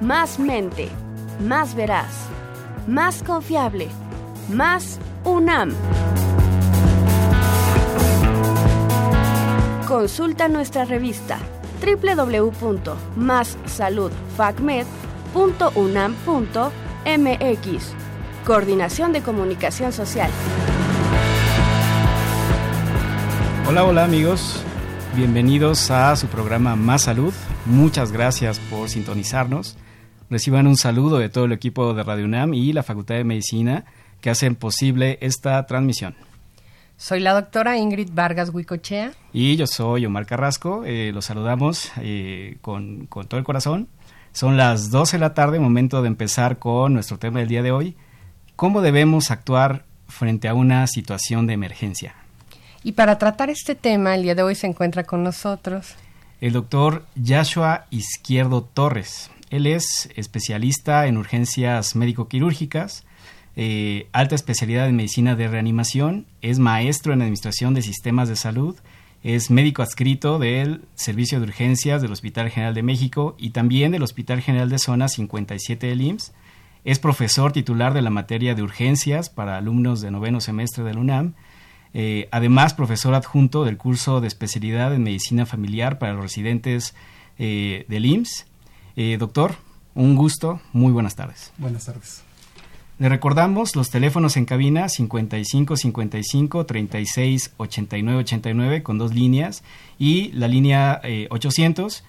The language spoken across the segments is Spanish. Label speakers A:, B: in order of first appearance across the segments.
A: más mente, más veraz, más confiable, más UNAM. Consulta nuestra revista www.massaludfacmed.unam.mx. Coordinación de Comunicación Social.
B: Hola, hola amigos. Bienvenidos a su programa Más Salud. Muchas gracias por sintonizarnos. Reciban un saludo de todo el equipo de Radio UNAM y la Facultad de Medicina que hacen posible esta transmisión.
C: Soy la doctora Ingrid Vargas Huicochea.
B: Y yo soy Omar Carrasco. Eh, los saludamos eh, con, con, todo el corazón. Son las 12 de la tarde, momento de empezar con nuestro tema del día de hoy. ¿Cómo debemos actuar frente a una situación de emergencia?
C: Y para tratar este tema, el día de hoy se encuentra con nosotros
B: el doctor Yashua Izquierdo Torres. Él es especialista en urgencias médico-quirúrgicas, eh, alta especialidad en medicina de reanimación, es maestro en administración de sistemas de salud, es médico adscrito del Servicio de Urgencias del Hospital General de México y también del Hospital General de Zona 57 del IMSS. Es profesor titular de la materia de urgencias para alumnos de noveno semestre del UNAM. Eh, además, profesor adjunto del curso de especialidad en medicina familiar para los residentes eh, del IMSS eh, doctor, un gusto, muy buenas tardes.
D: Buenas tardes.
B: Le recordamos los teléfonos en cabina 55 55 36 89 89 con dos líneas y la línea 800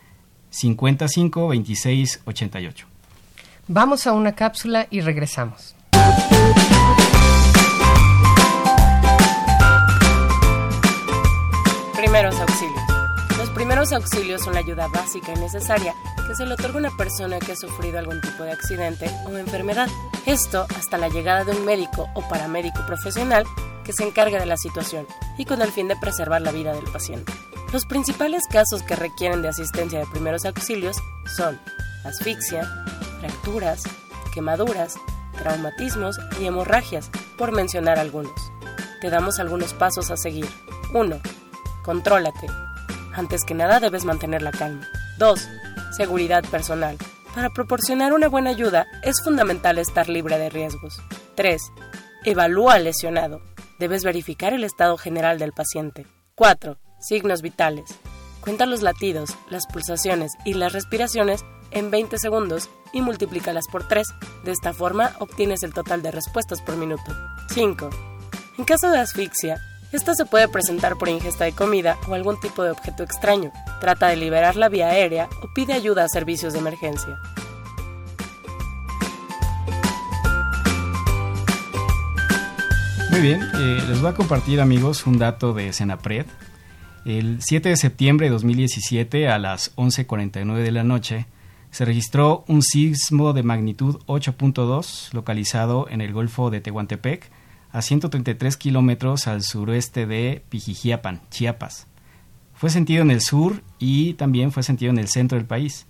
B: 55 26 88.
C: Vamos a una cápsula y regresamos.
E: Primeros auxilios. Los primeros auxilios son la ayuda básica y necesaria se le otorga a una persona que ha sufrido algún tipo de accidente o enfermedad. Esto hasta la llegada de un médico o paramédico profesional que se encargue de la situación y con el fin de preservar la vida del paciente. Los principales casos que requieren de asistencia de primeros auxilios son asfixia, fracturas, quemaduras, traumatismos y hemorragias, por mencionar algunos. Te damos algunos pasos a seguir. 1. Contrólate. Antes que nada debes mantener la calma. 2. Seguridad personal. Para proporcionar una buena ayuda es fundamental estar libre de riesgos. 3. Evalúa al lesionado. Debes verificar el estado general del paciente. 4. Signos vitales. Cuenta los latidos, las pulsaciones y las respiraciones en 20 segundos y multiplícalas por 3. De esta forma obtienes el total de respuestas por minuto. 5. En caso de asfixia, esta se puede presentar por ingesta de comida o algún tipo de objeto extraño. Trata de liberar la vía aérea o pide ayuda a servicios de emergencia.
B: Muy bien, eh, les voy a compartir amigos un dato de Senapred. El 7 de septiembre de 2017 a las 11.49 de la noche se registró un sismo de magnitud 8.2 localizado en el Golfo de Tehuantepec a 133 kilómetros al suroeste de Pijijiapan, Chiapas. Fue sentido en el sur y también fue sentido en el centro del país.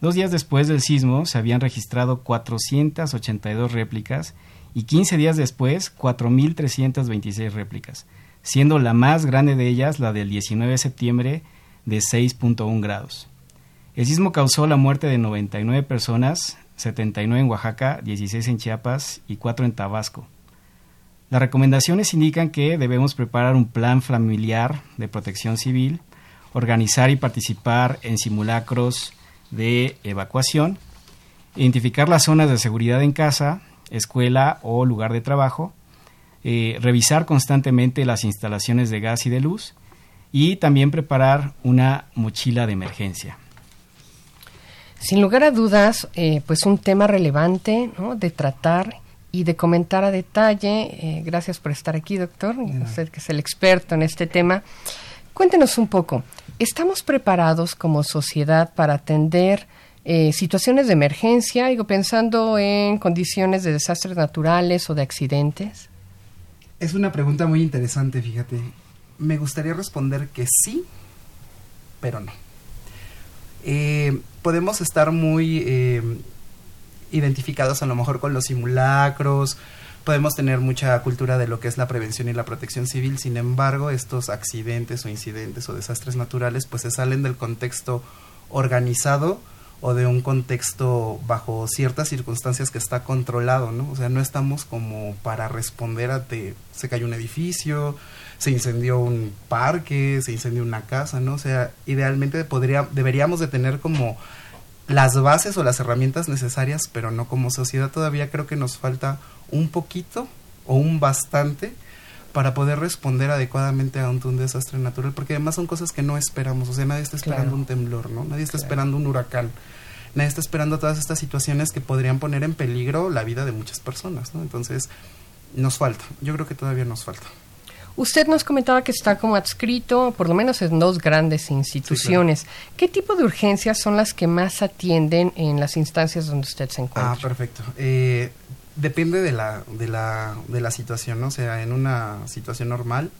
B: Dos días después del sismo se habían registrado 482 réplicas y 15 días después 4.326 réplicas, siendo la más grande de ellas la del 19 de septiembre de 6.1 grados. El sismo causó la muerte de 99 personas, 79 en Oaxaca, 16 en Chiapas y 4 en Tabasco. Las recomendaciones indican que debemos preparar un plan familiar de protección civil, organizar y participar en simulacros de evacuación, identificar las zonas de seguridad en casa, escuela o lugar de trabajo, eh, revisar constantemente las instalaciones de gas y de luz y también preparar una mochila de emergencia.
C: Sin lugar a dudas, eh, pues un tema relevante de tratar y de comentar a detalle. Eh, gracias por estar aquí, doctor. Usted que es el experto en este tema. Cuéntenos un poco, ¿estamos preparados como sociedad para atender eh, situaciones de emergencia, digo, pensando en condiciones de desastres naturales o de accidentes?
D: Es una pregunta muy interesante, fíjate. Me gustaría responder que sí, pero no. Eh, podemos estar muy identificados a lo mejor con los simulacros, podemos tener mucha cultura de lo que es la prevención y la protección civil, sin embargo, estos accidentes o incidentes o desastres naturales pues se salen del contexto organizado o de un contexto bajo ciertas circunstancias que está controlado, ¿no? O sea, no estamos como para responder a te, se cayó un edificio, se incendió un parque, se incendió una casa, ¿no? O sea, idealmente podría, deberíamos de tener como las bases o las herramientas necesarias, pero no como sociedad todavía creo que nos falta un poquito o un bastante para poder responder adecuadamente a un, desastre natural, porque además son cosas que no esperamos, o sea, nadie está esperando un temblor, ¿no? Nadie está esperando un huracán, nadie está esperando todas estas situaciones que podrían poner en peligro la vida de muchas personas, ¿no? Entonces, nos falta, yo creo que todavía nos falta.
C: Usted nos comentaba que está como adscrito, por lo menos en dos grandes instituciones. ¿Qué tipo de urgencias son las que más atienden en las instancias donde usted se encuentra?
D: Ah, perfecto. Eh, depende de la, de, la, de la situación, ¿no? O sea, en una situación normal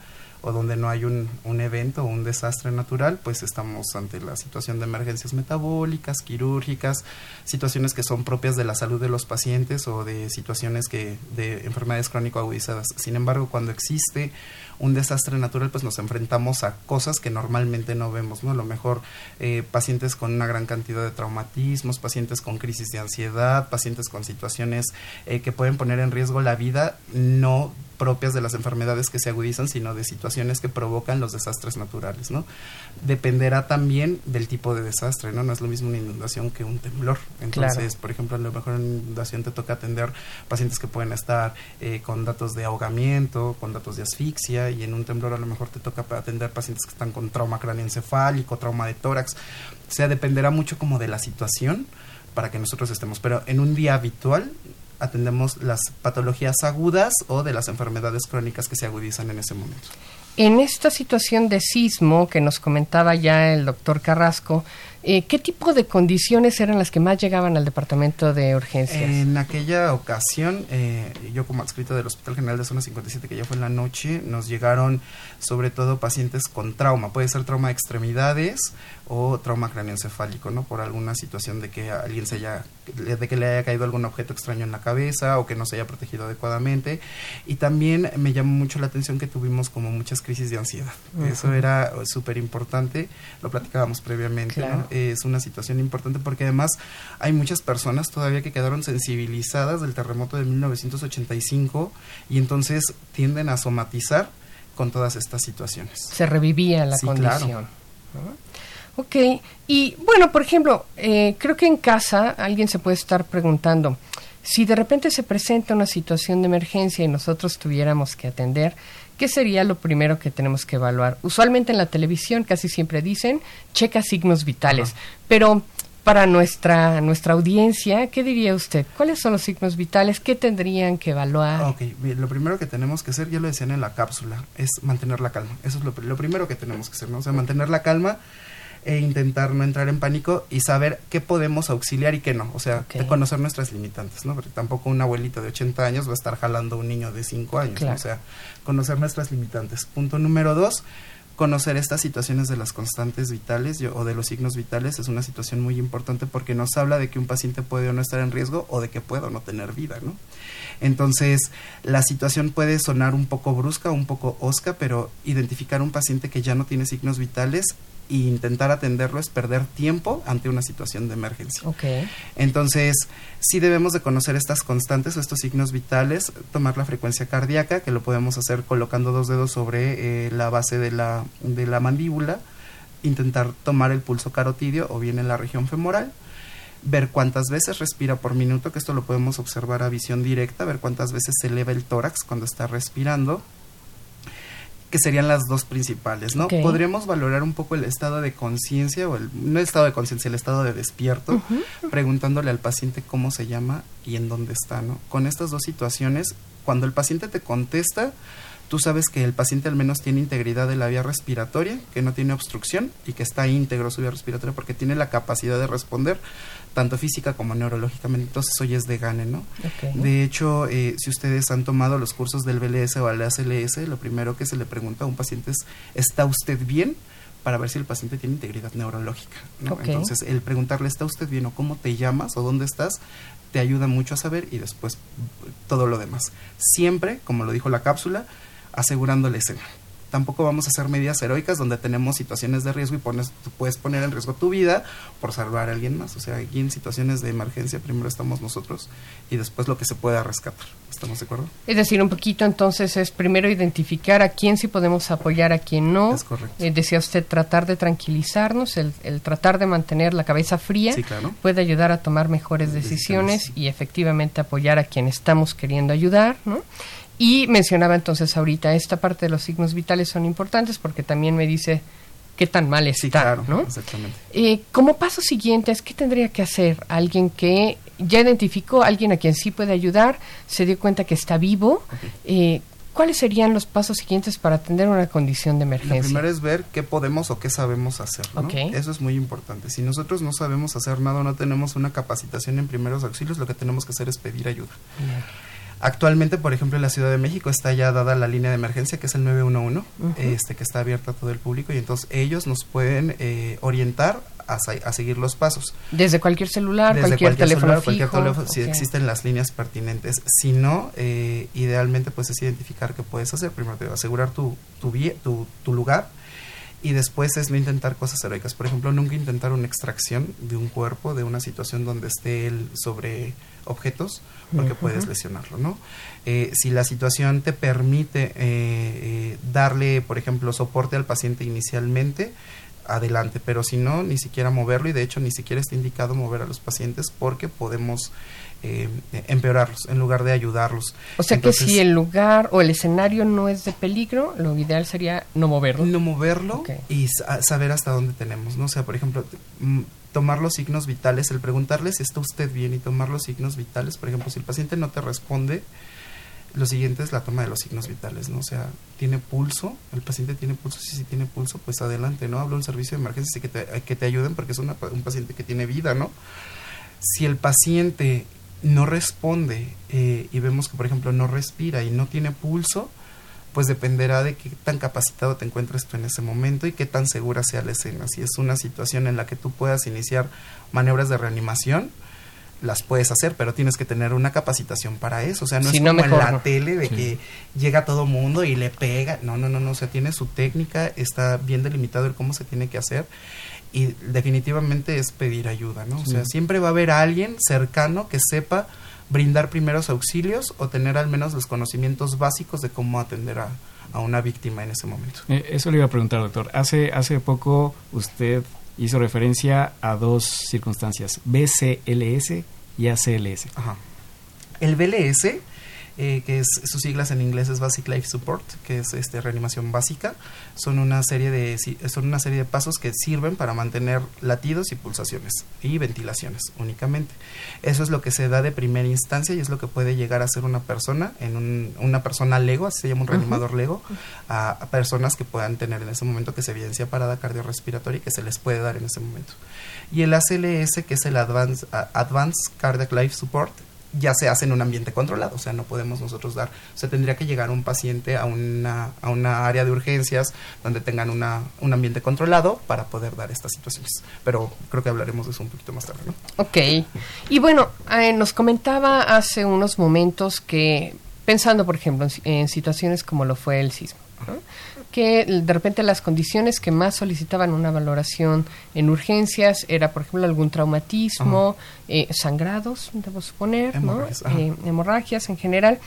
D: o donde no hay un, un evento o un desastre natural, pues estamos ante la situación de emergencias metabólicas, quirúrgicas, situaciones que son propias de la salud de los pacientes o de situaciones que de enfermedades crónico agudizadas. Sin embargo, cuando existe un desastre natural, pues nos enfrentamos a cosas que normalmente no vemos, ¿no? A lo mejor eh, pacientes con una gran cantidad de traumatismos, pacientes con crisis de ansiedad, pacientes con situaciones eh, que pueden poner en riesgo la vida, no propias de las enfermedades que se agudizan, sino de situaciones que provocan los desastres naturales, ¿no? Dependerá también del tipo de desastre, ¿no? No es lo mismo una inundación que un temblor. Entonces, por ejemplo, a lo mejor en una inundación te toca atender pacientes que pueden estar eh, con datos de ahogamiento, con datos de asfixia, y en un temblor a lo mejor te toca atender pacientes que están con trauma craneoencefálico, trauma de tórax. O sea, dependerá mucho como de la situación para que nosotros estemos. Pero en un día habitual atendemos las patologías agudas o de las enfermedades crónicas que se agudizan en ese momento.
C: En esta situación de sismo que nos comentaba ya el doctor Carrasco, eh, ¿qué tipo de condiciones eran las que más llegaban al departamento de urgencias?
D: En aquella ocasión, eh, yo como adscrito del Hospital General de Zona 57, que ya fue en la noche, nos llegaron sobre todo pacientes con trauma. Puede ser trauma de extremidades o trauma craneoencefálico, ¿no? Por alguna situación de que alguien se haya, de que le haya caído algún objeto extraño en la cabeza o que no se haya protegido adecuadamente. Y también me llamó mucho la atención que tuvimos como muchas crisis de ansiedad. Eso era súper importante, lo platicábamos previamente, Es una situación importante porque además hay muchas personas todavía que quedaron sensibilizadas del terremoto de 1985 y entonces tienden a somatizar con todas estas situaciones.
C: Se revivía la condición. Ok, y bueno, por ejemplo, eh, creo que en casa alguien se puede estar preguntando, si de repente se presenta una situación de emergencia y nosotros tuviéramos que atender, ¿qué sería lo primero que tenemos que evaluar? Usualmente en la televisión casi siempre dicen, checa signos vitales, pero para nuestra, nuestra audiencia, ¿qué diría usted? ¿Cuáles son los signos vitales? ¿Qué tendrían que evaluar?
D: Ok, lo primero que tenemos que hacer, ya lo decían en la cápsula, es mantener la calma. Eso es lo, lo primero que tenemos que hacer, ¿no? O sea, mantener la calma e intentar no entrar en pánico y saber qué podemos auxiliar y qué no. O sea, conocer nuestras limitantes, ¿no? Porque tampoco un abuelito de 80 años va a estar jalando a un niño de 5 años, O sea, conocer nuestras limitantes. Punto número dos, conocer estas situaciones de las constantes vitales o de los signos vitales es una situación muy importante porque nos habla de que un paciente puede o no estar en riesgo o de que puede o no tener vida, ¿no? Entonces, la situación puede sonar un poco brusca, un poco osca, pero identificar un paciente que ya no tiene signos vitales e intentar atenderlo es perder tiempo ante una situación de emergencia.
C: Okay.
D: Entonces, sí debemos de conocer estas constantes o estos signos vitales, tomar la frecuencia cardíaca, que lo podemos hacer colocando dos dedos sobre eh, la base de la, de la mandíbula, intentar tomar el pulso carotidio o bien en la región femoral, ver cuántas veces respira por minuto, que esto lo podemos observar a visión directa, ver cuántas veces se eleva el tórax cuando está respirando, que serían las dos principales, ¿no? Podríamos valorar un poco el estado de conciencia, o el, no el estado de conciencia, el estado de despierto, preguntándole al paciente cómo se llama y en dónde está, ¿no? Con estas dos situaciones, cuando el paciente te contesta, tú sabes que el paciente al menos tiene integridad de la vía respiratoria, que no tiene obstrucción y que está íntegro su vía respiratoria porque tiene la capacidad de responder tanto física como neurológicamente. Entonces, ya es de gane, ¿no? De hecho, eh, si ustedes han tomado los cursos del BLS o el ACLS, lo primero que se le pregunta a un paciente es, ¿está usted bien? para ver si el paciente tiene integridad neurológica. ¿no? Entonces, el preguntarle, ¿está usted bien o cómo te llamas o dónde estás? te ayuda mucho a saber y después todo lo demás. Siempre, como lo dijo la cápsula, asegurando la escena tampoco vamos a hacer medidas heroicas donde tenemos situaciones de riesgo y pones, tú puedes poner en riesgo tu vida por salvar a alguien más. O sea, aquí en situaciones de emergencia primero estamos nosotros y después lo que se pueda rescatar. ¿Estamos de acuerdo?
C: Es decir, un poquito entonces es primero identificar a quién sí podemos apoyar, a quién no.
D: Es correcto.
C: Eh, decía usted tratar de tranquilizarnos, el, tratar de mantener la cabeza fría puede ayudar a tomar mejores decisiones, y efectivamente apoyar a quien estamos queriendo ayudar, ¿no? Y mencionaba entonces ahorita, esta parte de los signos vitales son importantes porque también me dice qué tan mal está,
D: claro,
C: ¿no?
D: Exactamente.
C: Eh, como paso siguiente, ¿qué tendría que hacer alguien que ya identificó a alguien a quien sí puede ayudar, se dio cuenta que está vivo? Eh, ¿Cuáles serían los pasos siguientes para atender una condición de emergencia?
D: Lo primero es ver qué podemos o qué sabemos hacer. ¿no? Eso es muy importante. Si nosotros no sabemos hacer nada, no tenemos una capacitación en primeros auxilios, lo que tenemos que hacer es pedir ayuda. Actualmente, por ejemplo, en la Ciudad de México está ya dada la línea de emergencia, que es el 911, este, que está abierta a todo el público, y entonces ellos nos pueden eh, orientar a, a, seguir los pasos.
C: Desde cualquier celular, Desde cualquier, teléfono
D: cualquier teléfono, si existen las líneas pertinentes. Si no, eh, idealmente pues es identificar qué puedes hacer. Primero te asegurar tu, tu, tu, tu lugar, y después es no intentar cosas heroicas. Por ejemplo, nunca intentar una extracción de un cuerpo, de una situación donde esté él sobre objetos, porque puedes lesionarlo, ¿no? Eh, si la situación te permite eh, eh, darle, por ejemplo, soporte al paciente inicialmente, adelante, pero si no, ni siquiera moverlo y de hecho ni siquiera está indicado mover a los pacientes porque podemos eh, empeorarlos en lugar de ayudarlos.
C: O sea que si el lugar o el escenario no es de peligro, lo ideal sería no moverlo.
D: No moverlo y saber hasta dónde tenemos, ¿no? O sea, por ejemplo, mm, tomar los signos vitales, el preguntarle si está usted bien y tomar los signos vitales, por ejemplo, si el paciente no te responde, lo siguiente es la toma de los signos vitales, ¿no? O sea, tiene pulso, el paciente tiene pulso, si sí tiene pulso, pues adelante, ¿no? Hablo un servicio de emergencia y que te, que te ayuden porque es un paciente que tiene vida, ¿no? Si el paciente no responde eh, y vemos que, por ejemplo, no respira y no tiene pulso, pues dependerá de qué tan capacitado te encuentres tú en ese momento y qué tan segura sea la escena. Si es una situación en la que tú puedas iniciar maniobras de reanimación, las puedes hacer, pero tienes que tener una capacitación para eso. O sea, no es como en la tele de que llega todo mundo y le pega. No, no, no, no. O sea, tiene su técnica, está bien delimitado el cómo se tiene que hacer y definitivamente es pedir ayuda, ¿no? O sea, siempre va a haber alguien cercano que sepa brindar primeros auxilios o tener al menos los conocimientos básicos de cómo atender a, una víctima en ese momento.
B: Eh, eso le iba a preguntar, doctor. Hace, hace poco usted hizo referencia a dos circunstancias, BCLS y ACLS.
D: Ajá. El BLS eh, que es sus siglas en inglés es Basic Life Support, que es este reanimación básica. Son una serie de son una serie de pasos que sirven para mantener latidos y pulsaciones y ventilaciones únicamente. Eso es lo que se da de primera instancia y es lo que puede llegar a ser una persona en un, una persona lego, así se llama un reanimador lego, a, personas que puedan tener en ese momento que se evidencia parada cardiorrespiratoria y que se les puede dar en ese momento. Y el ACLS, que es el Advanced, Advanced Cardiac Life Support, ya se hace en un ambiente controlado, o sea, no podemos nosotros dar, o sea, tendría que llegar un paciente a una, a una área de urgencias donde tengan una, un ambiente controlado para poder dar estas situaciones. Pero creo que hablaremos de eso un poquito más tarde, ¿no?
C: Ok. Y bueno, eh, nos comentaba hace unos momentos que, pensando, por ejemplo, en, situaciones como lo fue el sismo, ¿no? Que de repente las condiciones que más solicitaban una valoración en urgencias era, por ejemplo, algún traumatismo, eh, sangrados, debo suponer, hemorragias, ¿no? Eh, hemorragias en general.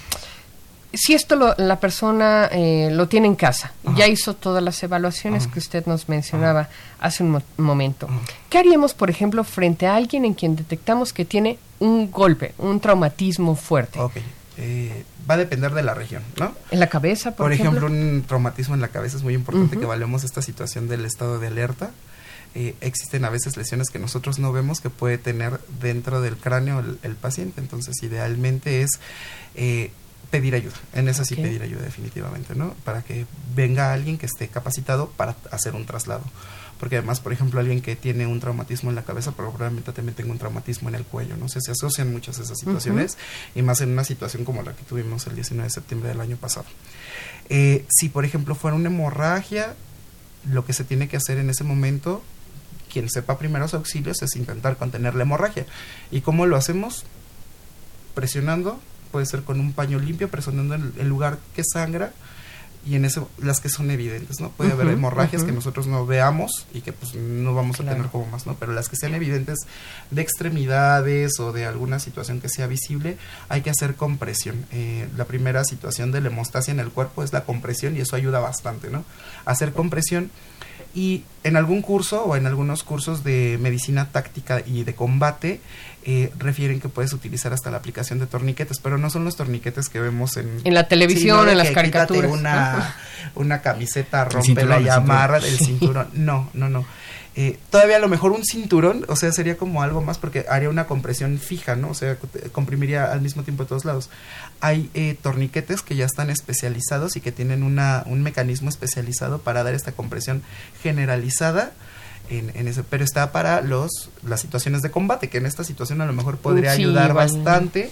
C: Si esto la persona eh, lo tiene en casa, ya hizo todas las evaluaciones que usted nos mencionaba hace un momento, ¿qué haríamos, por ejemplo, frente a alguien en quien detectamos que tiene un golpe, un traumatismo fuerte?
D: Eh, va a depender de la región, ¿no?
C: En la cabeza,
D: por, ejemplo? un traumatismo en la cabeza es muy importante que evaluemos esta situación del estado de alerta. Eh, existen a veces lesiones que nosotros no vemos que puede tener dentro del cráneo el, paciente, entonces idealmente es eh, pedir ayuda, en esa sí pedir ayuda definitivamente, ¿no? Para que venga alguien que esté capacitado para hacer un traslado. Porque además, por ejemplo, alguien que tiene un traumatismo en la cabeza, probablemente también tenga un traumatismo en el cuello, ¿no? sé se asocian muchas esas situaciones y más en una situación como la que tuvimos el 19 de septiembre del año pasado. Eh, si, por ejemplo, fuera una hemorragia, lo que se tiene que hacer en ese momento quien sepa primeros auxilios es intentar contener la hemorragia. ¿Y cómo lo hacemos? Presionando, puede ser con un paño limpio, presionando el, lugar que sangra y en eso las que son evidentes, ¿no? Puede haber hemorragias que nosotros no veamos y que pues no vamos a tener como más, ¿no? Pero las que sean evidentes de extremidades o de alguna situación que sea visible, hay que hacer compresión. Eh, la primera situación de la hemostasia en el cuerpo es la compresión y eso ayuda bastante, ¿no? Hacer compresión y en algún curso o en algunos cursos de medicina táctica y de combate eh, refieren que puedes utilizar hasta la aplicación de torniquetes, pero no son los torniquetes que vemos en,
C: en la televisión, en las caricaturas.
D: Una, una camiseta, rompe la llamarra del cinturón. No, no, no. Eh, todavía a lo mejor un cinturón, o sea, sería como algo más porque haría una compresión fija, ¿no? O sea, comprimiría al mismo tiempo de todos lados. Hay eh, torniquetes que ya están especializados y que tienen una, un mecanismo especializado para dar esta compresión generalizada. En, ese, pero está para los las situaciones de combate, que en esta situación a lo mejor podría ayudar bastante,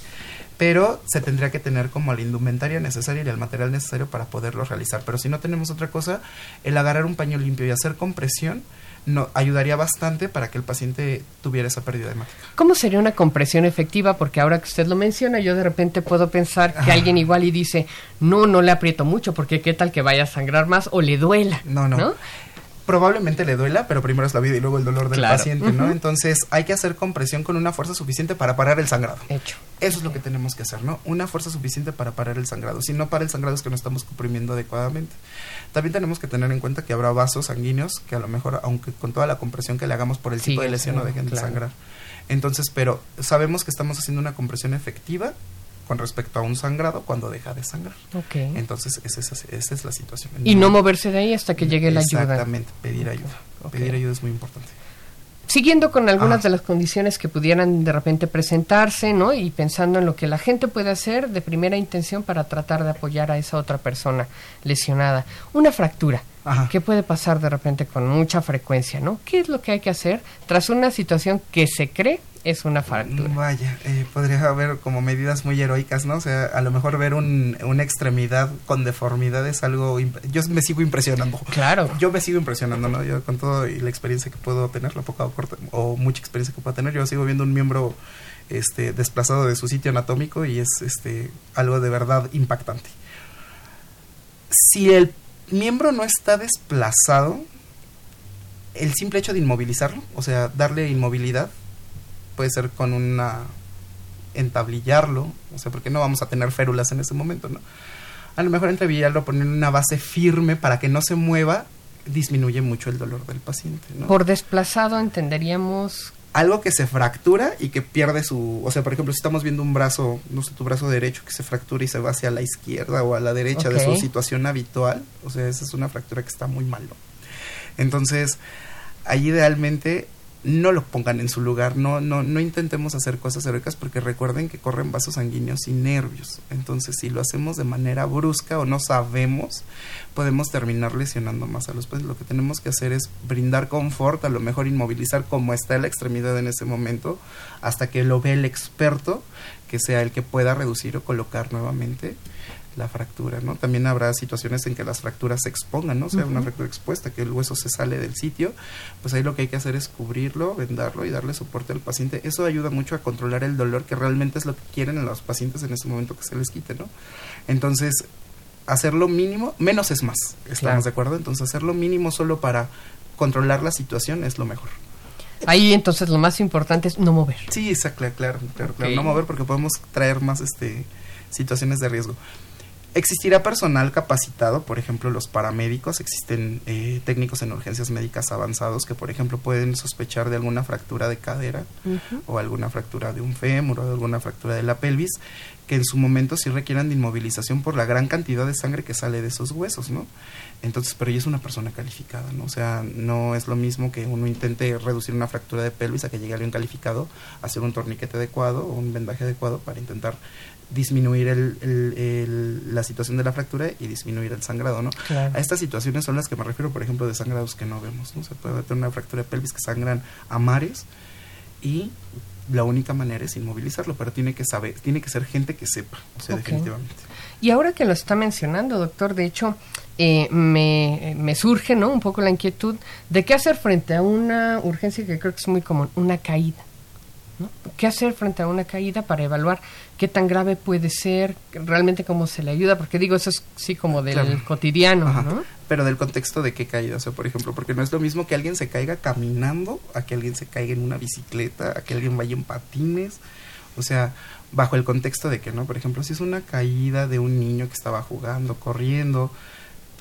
D: pero se tendría que tener como la indumentaria necesaria y el material necesario para poderlo realizar. Pero si no tenemos otra cosa, el agarrar un paño limpio y hacer compresión, no, ayudaría bastante para que el paciente tuviera esa pérdida hemática.
C: ¿Cómo sería una compresión efectiva? Porque ahora que usted lo menciona, yo de repente puedo pensar que alguien igual y dice, no, no le aprieto mucho, porque qué tal que vaya a sangrar más o le duela.
D: No, no. Probablemente le duela, pero primero es la vida y luego el dolor del paciente, ¿no? Entonces hay que hacer compresión con una fuerza suficiente para parar el sangrado.
C: Hecho.
D: Eso es lo que tenemos que hacer, ¿no? Una fuerza suficiente para parar el sangrado. Si no para el sangrado es que no estamos comprimiendo adecuadamente. También tenemos que tener en cuenta que habrá vasos sanguíneos que a lo mejor, aunque con toda la compresión que le hagamos por el tipo de lesión, no dejen de sangrar. Entonces, pero sabemos que estamos haciendo una compresión efectiva con respecto a un sangrado cuando deja de sangrar.
C: Okay.
D: Entonces, esa, es la situación.
C: Y no moverse de ahí hasta que llegue la ayuda.
D: Exactamente, pedir ayuda. Pedir ayuda es muy importante.
C: Siguiendo con algunas de las condiciones que pudieran de repente presentarse, ¿no? Y pensando en lo que la gente puede hacer de primera intención para tratar de apoyar a esa otra persona lesionada. Una fractura. ¿Qué puede pasar de repente con mucha frecuencia, ¿no? ¿Qué es lo que hay que hacer tras una situación que se cree es una fractura.
D: Vaya, eh, podría haber como medidas muy heroicas, ¿no? O sea, a lo mejor ver un, una extremidad con deformidad es algo... Yo me sigo impresionando.
C: Claro.
D: Yo me sigo impresionando, ¿no? Yo con todo y la experiencia que puedo tener, la poca o corta, o mucha experiencia que puedo tener, yo sigo viendo un miembro este, desplazado de su sitio anatómico y es este, algo de verdad impactante. Si el miembro no está desplazado, el simple hecho de inmovilizarlo, o sea, darle inmovilidad, puede ser con una entablillarlo, o sea, porque no vamos a tener férulas en ese momento, ¿no? A lo mejor entablillarlo, poner una base firme para que no se mueva, disminuye mucho el dolor del paciente, ¿no?
C: Por desplazado entenderíamos
D: algo que se fractura y que pierde su, o sea, por ejemplo, si estamos viendo un brazo, no sé, tu brazo derecho que se fractura y se va hacia la izquierda o a la derecha de su situación habitual, o sea, esa es una fractura que está muy mal. Entonces, ahí idealmente no lo pongan en su lugar, no, no, no intentemos hacer cosas heroicas porque recuerden que corren vasos sanguíneos y nervios. Entonces, si lo hacemos de manera brusca o no sabemos, podemos terminar lesionando más a los pacientes. Lo que tenemos que hacer es brindar confort, a lo mejor inmovilizar como está la extremidad en ese momento, hasta que lo ve el experto, que sea el que pueda reducir o colocar nuevamente la fractura, ¿no? También habrá situaciones en que las fracturas se expongan, ¿no? O sea, una fractura expuesta, que el hueso se sale del sitio, pues ahí lo que hay que hacer es cubrirlo, vendarlo y darle soporte al paciente. Eso ayuda mucho a controlar el dolor, que realmente es lo que quieren los pacientes en ese momento que se les quite, ¿no? Entonces, hacerlo mínimo, menos es más, ¿estamos de acuerdo? Entonces, hacerlo mínimo solo para controlar la situación es lo mejor.
C: Ahí entonces lo más importante es no mover.
D: Sí, exacto, claro, claro, claro, no mover porque podemos traer más este situaciones de riesgo Existirá personal capacitado, por ejemplo, los paramédicos, existen eh, técnicos en urgencias médicas avanzados que, por ejemplo, pueden sospechar de alguna fractura de cadera o alguna fractura de un fémur o de alguna fractura de la pelvis, que en su momento sí requieran de inmovilización por la gran cantidad de sangre que sale de esos huesos, ¿no? Entonces, pero ella es una persona calificada, ¿no? O sea, no es lo mismo que uno intente reducir una fractura de pelvis a que llegue alguien calificado a hacer un torniquete adecuado o un vendaje adecuado para intentar disminuir el, la situación de la fractura y disminuir el sangrado, ¿no? A estas situaciones son las que me refiero, por ejemplo, de sangrados que no vemos, ¿no? Se puede tener una fractura de pelvis que sangran a mares y la única manera es inmovilizarlo, pero tiene que saber, tiene que ser gente que sepa, o sea, definitivamente.
C: Y ahora que lo está mencionando, doctor, de hecho, eh, me, me, surge, ¿no? Un poco la inquietud de qué hacer frente a una urgencia que creo que es muy común, una caída. ¿Qué hacer frente a una caída para evaluar qué tan grave puede ser, realmente cómo se le ayuda? Porque digo, eso es sí como del cotidiano, ¿no?
D: Pero del contexto de qué caída, o sea, por ejemplo, porque no es lo mismo que alguien se caiga caminando, a que alguien se caiga en una bicicleta, a que alguien vaya en patines, o sea, bajo el contexto de que, ¿no? Por ejemplo, si es una caída de un niño que estaba jugando, corriendo,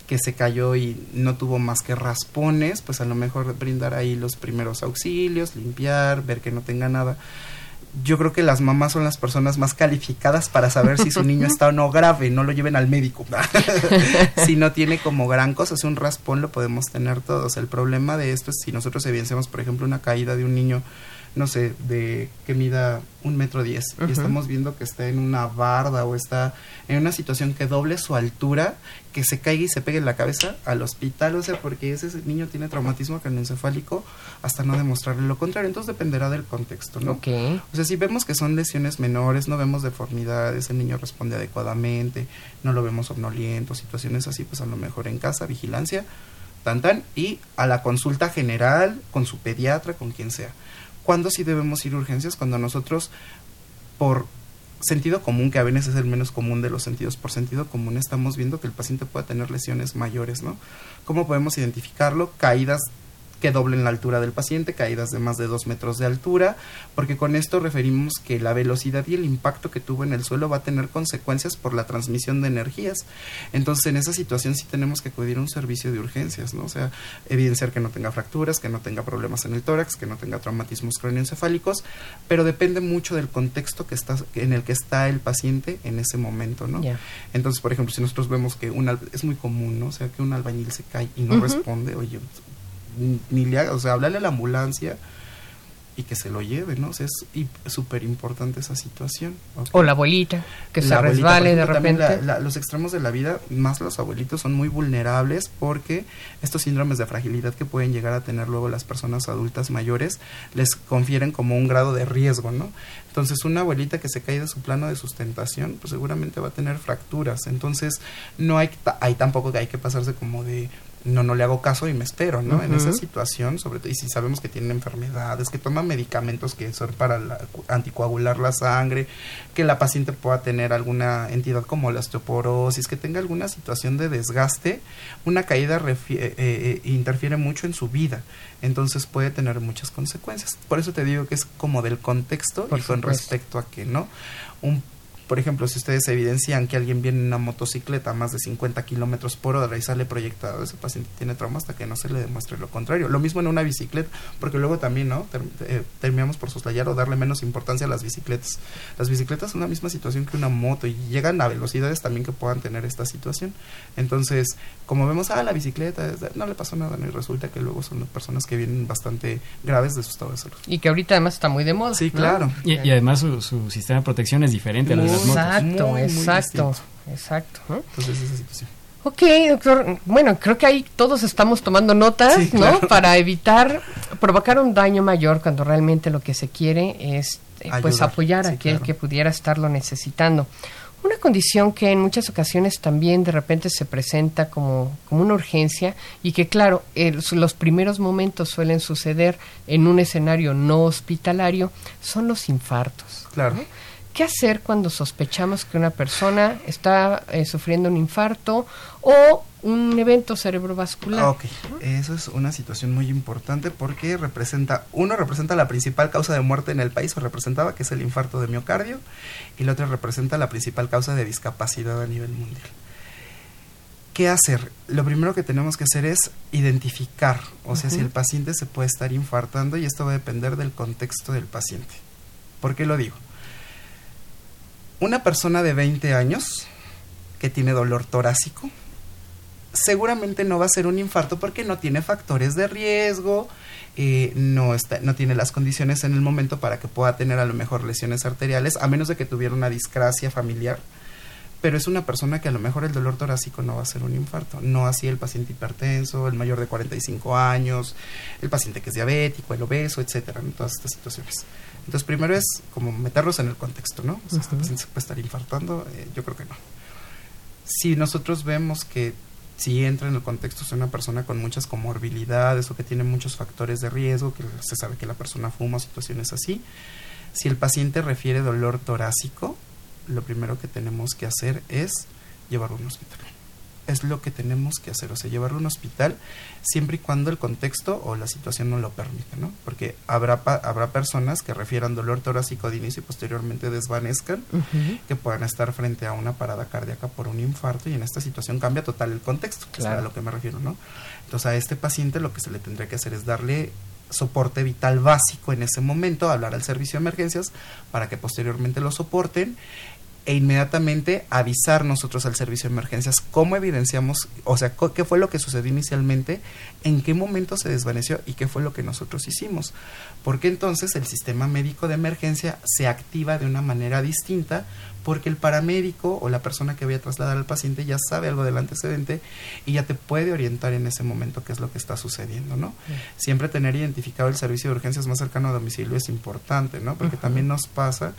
D: que se cayó y no tuvo más que raspones, pues a lo mejor brindar ahí los primeros auxilios, limpiar, ver que no tenga nada. Yo creo que las mamás son las personas más calificadas para saber si su niño está o no grave, no lo lleven al médico. si no tiene como gran cosa, si un raspón lo podemos tener todos. El problema de esto es si nosotros evidenciamos, por ejemplo, una caída de un niño no sé, de que mida un metro diez y estamos viendo que está en una barda o está en una situación que doble su altura, que se caiga y se pegue en la cabeza al hospital, o sea, porque ese niño tiene traumatismo craneoencefálico hasta no demostrarle lo contrario, entonces dependerá del contexto, ¿no? O sea, si vemos que son lesiones menores, no vemos deformidades, el niño responde adecuadamente, no lo vemos somnoliento, situaciones así, pues a lo mejor en casa, vigilancia, tan tan, y a la consulta general con su pediatra, con quien sea. ¿Cuándo sí debemos ir a urgencias? Cuando nosotros, por sentido común, que a veces es el menos común de los sentidos, por sentido común estamos viendo que el paciente puede tener lesiones mayores, ¿no? ¿Cómo podemos identificarlo? Caídas que doblen la altura del paciente, caídas de más de dos metros de altura, porque con esto referimos que la velocidad y el impacto que tuvo en el suelo va a tener consecuencias por la transmisión de energías. Entonces, en esa situación sí tenemos que acudir a un servicio de urgencias, ¿no? O sea, evidenciar que no tenga fracturas, que no tenga problemas en el tórax, que no tenga traumatismos craneoencefálicos, pero depende mucho del contexto que está, en el que está el paciente en ese momento, ¿no? Entonces, por ejemplo, si nosotros vemos que un, es muy común, ¿no? O sea, que un albañil se cae y no responde, oye, ni le haga, o sea, hablarle a la ambulancia y que se lo lleve, ¿no? O sea, es súper importante esa situación.
C: O la abuelita, que se resbale de repente.
D: los extremos de la vida, más los abuelitos, son muy vulnerables porque estos síndromes de fragilidad que pueden llegar a tener luego las personas adultas mayores les confieren como un grado de riesgo, ¿no? Entonces, una abuelita que se cae de su plano de sustentación, pues seguramente va a tener fracturas. Entonces, no hay, hay tampoco que hay que pasarse como de no, no le hago caso y me espero, ¿no? En esa situación, sobre todo, y si sabemos que tiene enfermedades, que toma medicamentos que son para anticoagular la sangre, que la paciente pueda tener alguna entidad como la osteoporosis, que tenga alguna situación de desgaste, una caída eh, eh, interfiere mucho en su vida, entonces puede tener muchas consecuencias. Por eso te digo que es como del contexto y con respecto a que, ¿no? Un por ejemplo, si ustedes evidencian que alguien viene en una motocicleta a más de 50 kilómetros por hora y sale proyectado, ese paciente tiene trauma hasta que no se le demuestre lo contrario. Lo mismo en una bicicleta, porque luego también, ¿no? Eh, terminamos por soslayar o darle menos importancia a las bicicletas. Las bicicletas son la misma situación que una moto y llegan a velocidades también que puedan tener esta situación. Entonces, como vemos, ah, la bicicleta, no le pasó nada, y resulta que luego son personas que vienen bastante graves de su estado de salud.
C: Y que ahorita además está muy de moda.
D: Sí, claro.
B: Y, además su, sistema de protección es diferente
C: Exacto, exacto, exacto. Entonces esa situación. Ok, doctor. Bueno, creo que ahí todos estamos tomando notas, ¿no? Para evitar provocar un daño mayor cuando realmente lo que se quiere es eh, pues apoyar a aquel que pudiera estarlo necesitando. Una condición que en muchas ocasiones también de repente se presenta como, como una urgencia y que claro, los primeros momentos suelen suceder en un escenario no hospitalario son los infartos.
D: Claro.
C: ¿Qué hacer cuando sospechamos que una persona está eh, sufriendo un infarto o un evento cerebrovascular?
D: Ok, eso es una situación muy importante porque representa, uno representa la principal causa de muerte en el país o representaba que es el infarto de miocardio y la otra representa la principal causa de discapacidad a nivel mundial. ¿Qué hacer? Lo primero que tenemos que hacer es identificar, o sea, si el paciente se puede estar infartando y esto va a depender del contexto del paciente. ¿Por qué lo digo? Una persona de 20 años que tiene dolor torácico, seguramente no va a ser un infarto porque no tiene factores de riesgo, eh, no, está, no tiene las condiciones en el momento para que pueda tener a lo mejor lesiones arteriales, a menos de que tuviera una discrasia familiar. Pero es una persona que a lo mejor el dolor torácico no va a ser un infarto. No así el paciente hipertenso, el mayor de 45 años, el paciente que es diabético, el obeso, etcétera, en todas estas situaciones. Entonces, primero es como meterlos en el contexto, ¿no? O sea, este paciente se puede estar infartando, eh, yo creo que no. Si nosotros vemos que si entra en el contexto es una persona con muchas comorbilidades o que tiene muchos factores de riesgo, que se sabe que la persona fuma, situaciones así. Si el paciente refiere dolor torácico, lo primero que tenemos que hacer es llevarlo a un hospital es lo que tenemos que hacer, o sea, llevarlo a un hospital siempre y cuando el contexto o la situación no lo permita, ¿no? Porque habrá, habrá personas que refieran dolor torácico de inicio y posteriormente desvanezcan, que puedan estar frente a una parada cardíaca por un infarto y en esta situación cambia total el contexto, que es a lo que me refiero, ¿no? Entonces a este paciente lo que se le tendría que hacer es darle soporte vital básico en ese momento, hablar al servicio de emergencias para que posteriormente lo soporten e inmediatamente avisar nosotros al servicio de emergencias cómo evidenciamos, o sea, qué fue lo que sucedió inicialmente, en qué momento se desvaneció y qué fue lo que nosotros hicimos. Porque entonces el sistema médico de emergencia se activa de una manera distinta porque el paramédico o la persona que vaya a trasladar al paciente ya sabe algo del antecedente y ya te puede orientar en ese momento qué es lo que está sucediendo, ¿no? Siempre tener identificado el servicio de urgencias más cercano a domicilio es importante, ¿no? Porque también nos pasa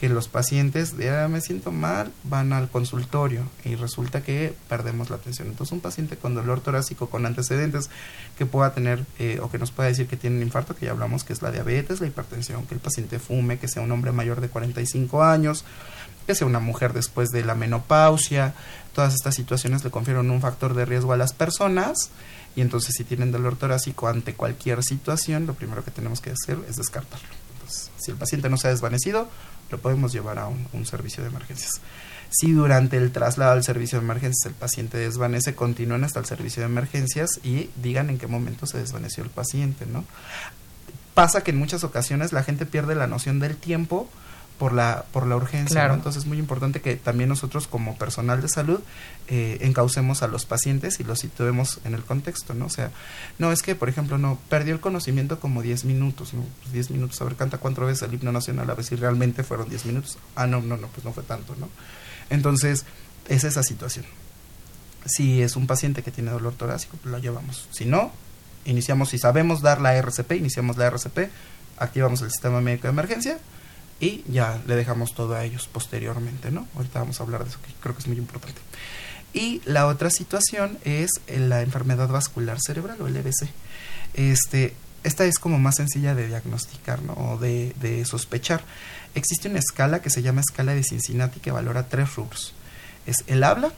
D: que los pacientes, ya me siento mal, van al consultorio y resulta que perdemos la atención. Entonces, un paciente con dolor torácico, con antecedentes que pueda tener eh, o que nos pueda decir que tiene un infarto, que ya hablamos que es la diabetes, la hipertensión, que el paciente fume, que sea un hombre mayor de 45 años, que sea una mujer después de la menopausia, todas estas situaciones le confieren un factor de riesgo a las personas y entonces si tienen dolor torácico ante cualquier situación, lo primero que tenemos que hacer es descartarlo. Entonces, si el paciente no se ha desvanecido, lo podemos llevar a un, servicio de emergencias. Si durante el traslado al servicio de emergencias el paciente desvanece, continúen hasta el servicio de emergencias y digan en qué momento se desvaneció el paciente, ¿no? Pasa que en muchas ocasiones la gente pierde la noción del tiempo por la, por la urgencia. Entonces es muy importante que también nosotros como personal de salud eh, encaucemos a los pacientes y los situemos en el contexto, ¿no? O sea, no es que, por ejemplo, no, perdió el conocimiento como 10 minutos, ¿no? 10 pues minutos, a ver, canta cuatro veces el himno nacional, a ver si realmente fueron 10 minutos. Ah, no, no, no, pues no fue tanto, ¿no? Entonces, es esa situación. Si es un paciente que tiene dolor torácico, pues lo llevamos. Si no, iniciamos, si sabemos dar la RCP, iniciamos la RCP, activamos el sistema médico de emergencia, y ya le dejamos todo a ellos posteriormente, ¿no? Ahorita vamos a hablar de eso, que creo que es muy importante. Y la otra situación es la enfermedad vascular cerebral o el EBC. Este, esta es como más sencilla de diagnosticar, ¿no? O de, de sospechar. Existe una escala que se llama escala de Cincinnati que valora tres rubros. Es el habla,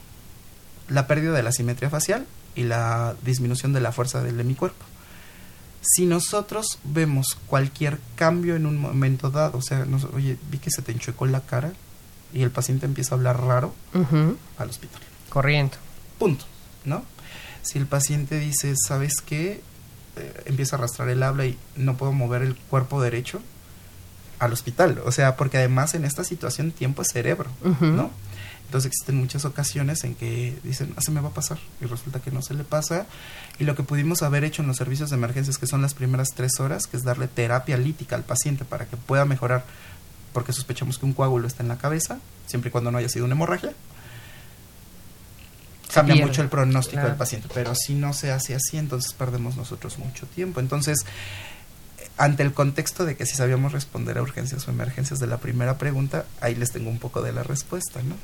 D: la pérdida de la simetría facial y la disminución de la fuerza del hemicuerpo si nosotros vemos cualquier cambio en un momento dado, o sea, oye, vi que se te enchuecó la cara y el paciente empieza a hablar raro, al hospital.
C: Corriendo.
D: Punto, ¿no? Si el paciente dice, ¿sabes qué? Eh, empieza a arrastrar el habla y no puedo mover el cuerpo derecho, al hospital. O sea, porque además en esta situación tiempo es cerebro, ¿no? Entonces existen muchas ocasiones en que dicen, ah, se me va a pasar, y resulta que no se le pasa. Y lo que pudimos haber hecho en los servicios de emergencias, que son las primeras tres horas, que es darle terapia lítica al paciente para que pueda mejorar, porque sospechamos que un coágulo está en la cabeza, siempre y cuando no haya sido una hemorragia. Cambia mucho el pronóstico del paciente, pero si no se hace así, entonces perdemos nosotros mucho tiempo. Entonces, ante el contexto de que si sabíamos responder a urgencias o emergencias de la primera pregunta, ahí les tengo un poco de la respuesta, ¿no?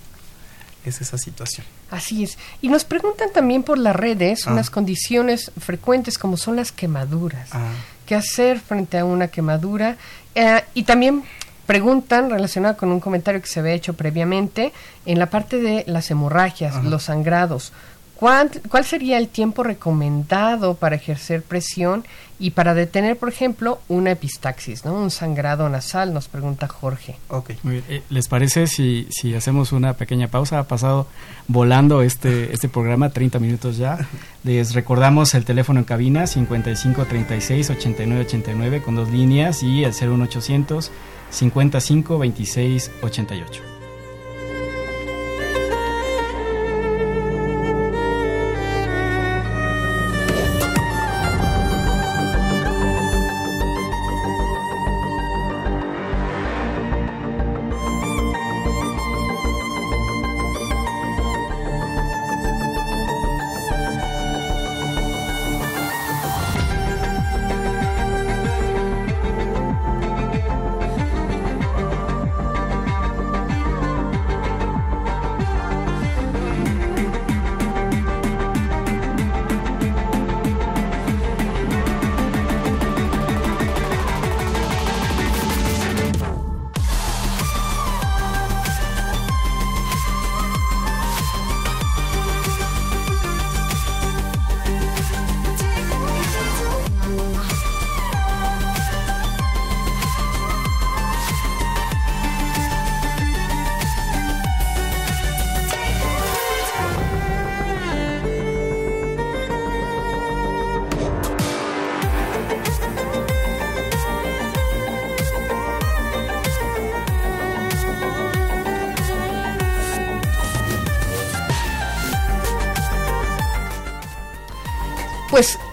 D: Es esa situación.
C: Así es. Y nos preguntan también por las redes ah. unas condiciones frecuentes como son las quemaduras. Ah. ¿Qué hacer frente a una quemadura? Eh, y también preguntan, relacionado con un comentario que se había hecho previamente, en la parte de las hemorragias, los sangrados, ¿Cuál, ¿Cuál sería el tiempo recomendado para ejercer presión y para detener, por ejemplo, una epistaxis, ¿no? un sangrado nasal? Nos pregunta Jorge.
B: Ok. Eh, ¿Les parece si, si hacemos una pequeña pausa? Ha pasado volando este, este programa, 30 minutos ya. Les recordamos el teléfono en cabina 55 36 89 89 con dos líneas y el 01800 55 26 88.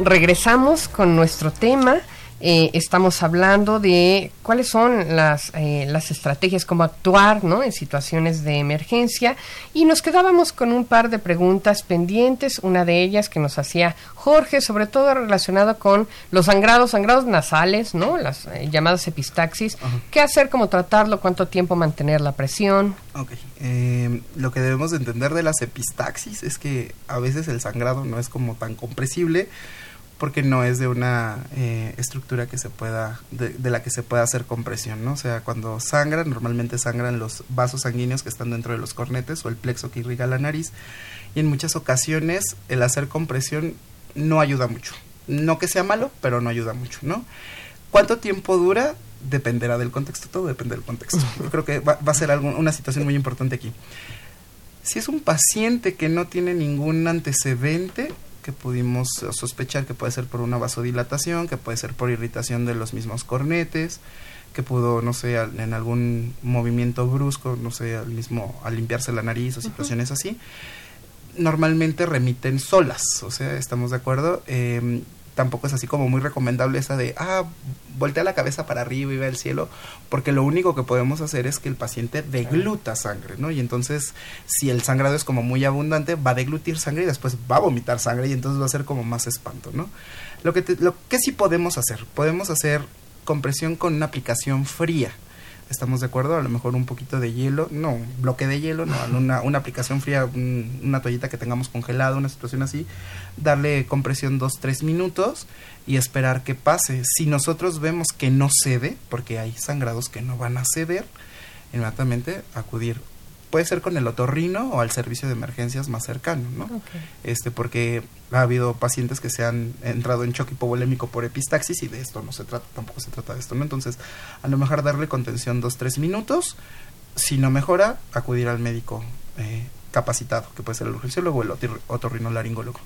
C: Regresamos con nuestro tema. Eh, estamos hablando de cuáles son las, eh, las estrategias, cómo actuar ¿no? en situaciones de emergencia y nos quedábamos con un par de preguntas pendientes, una de ellas que nos hacía Jorge, sobre todo relacionado con los sangrados, sangrados nasales, ¿no? las eh, llamadas epistaxis, qué hacer, cómo tratarlo, cuánto tiempo mantener la presión.
D: Ok, lo que debemos de entender de las epistaxis es que a veces el sangrado no es como tan compresible, porque no es de una eh, estructura que se pueda, de, la que se pueda hacer compresión, ¿no? O sea, cuando sangra, normalmente sangran los vasos sanguíneos que están dentro de los cornetes o el plexo que irriga la nariz, y en muchas ocasiones el hacer compresión no ayuda mucho. No que sea malo, pero no ayuda mucho, ¿no? ¿Cuánto tiempo dura? Dependerá del contexto, todo depende del contexto. Yo creo que va, va a ser algo, una situación muy importante aquí. Si es un paciente que no tiene ningún antecedente, que pudimos sospechar que puede ser por una vasodilatación, que puede ser por irritación de los mismos cornetes, que pudo, no sé, en algún movimiento brusco, no sé, al mismo, al limpiarse la nariz o situaciones así, normalmente remiten solas, o sea, estamos de acuerdo. Eh, tampoco es así como muy recomendable esa de, ah, voltea la cabeza para arriba y ve el cielo, porque lo único que podemos hacer es que el paciente degluta sangre, ¿no? Y entonces, si el sangrado es como muy abundante, va a deglutir sangre y después va a vomitar sangre y entonces va a ser como más espanto, ¿no? Lo que, lo que sí podemos hacer, podemos hacer compresión con una aplicación fría estamos de acuerdo, a lo mejor un poquito de hielo, no, bloque de hielo, no, una, una aplicación fría, una toallita que tengamos congelada, una situación así, darle compresión dos, tres minutos y esperar que pase. Si nosotros vemos que no cede, porque hay sangrados que no van a ceder, inmediatamente acudir puede ser con el otorrino o al servicio de emergencias más cercano, ¿no? Este, porque ha habido pacientes que se han entrado en choque hipovolémico por epistaxis y de esto no se trata, tampoco se trata de esto, ¿no? Entonces, a lo mejor darle contención dos, tres minutos, si no mejora, acudir al médico eh, capacitado, que puede ser el urgenciólogo o el otorrinolaringólogo.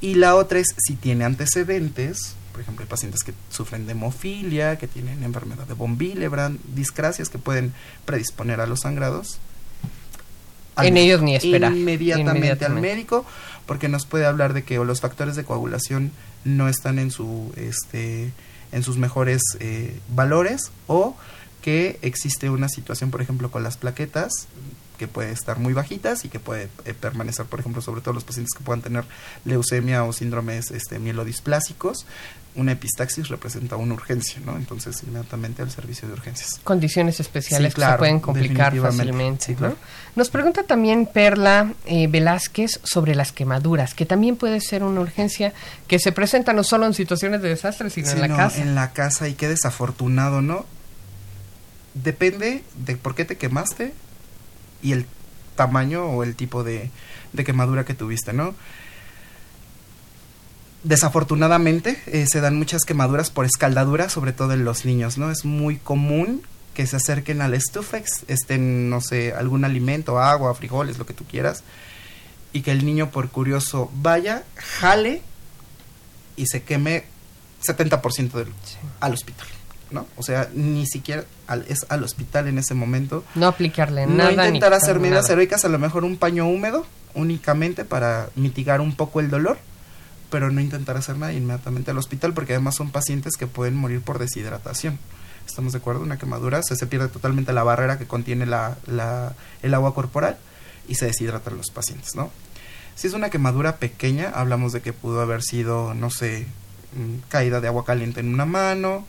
D: Y la otra es si tiene antecedentes, por ejemplo, hay pacientes que sufren de hemofilia, que tienen enfermedad de von Willebrand, discrasias que pueden predisponer a los sangrados,
C: en ellos ni esperar.
D: Inmediatamente, al médico, porque nos puede hablar de que los factores de coagulación no están en su este en sus mejores eh, valores o que existe una situación, por ejemplo, con las plaquetas que puede estar muy bajitas y que puede eh, permanecer, por ejemplo, sobre todo los pacientes que puedan tener leucemia o síndromes este, mielodisplásicos, una epistaxis representa una urgencia, ¿no? Entonces, inmediatamente al servicio de urgencias.
C: Condiciones especiales que se pueden complicar fácilmente. Nos pregunta también Perla eh, Velázquez sobre las quemaduras, que también puede ser una urgencia que se presenta no solo en situaciones de desastre, sino en la casa.
D: En la casa, y qué desafortunado, ¿no? Depende de por qué te quemaste y el tamaño o el tipo de, de quemadura que tuviste, ¿no? Desafortunadamente eh, se dan muchas quemaduras por escaldadura, sobre todo en los niños, ¿no? Es muy común que se acerquen al estufa, estén, no sé, algún alimento, agua, frijoles, lo que tú quieras, y que el niño por curioso vaya, jale y se queme 70% del, al hospital. ¿No? O sea, ni siquiera es al hospital en ese momento.
C: No aplicarle nada.
D: No intentar hacer medidas heroicas, a lo mejor un paño húmedo únicamente para mitigar un poco el dolor pero no intentar hacer nada inmediatamente al hospital porque además son pacientes que pueden morir por deshidratación. ¿Estamos de acuerdo? Una quemadura se, se pierde totalmente la barrera que contiene la, la, el agua corporal y se deshidratan los pacientes, ¿no? Si es una quemadura pequeña, hablamos de que pudo haber sido, no sé, mm, caída de agua caliente en una mano,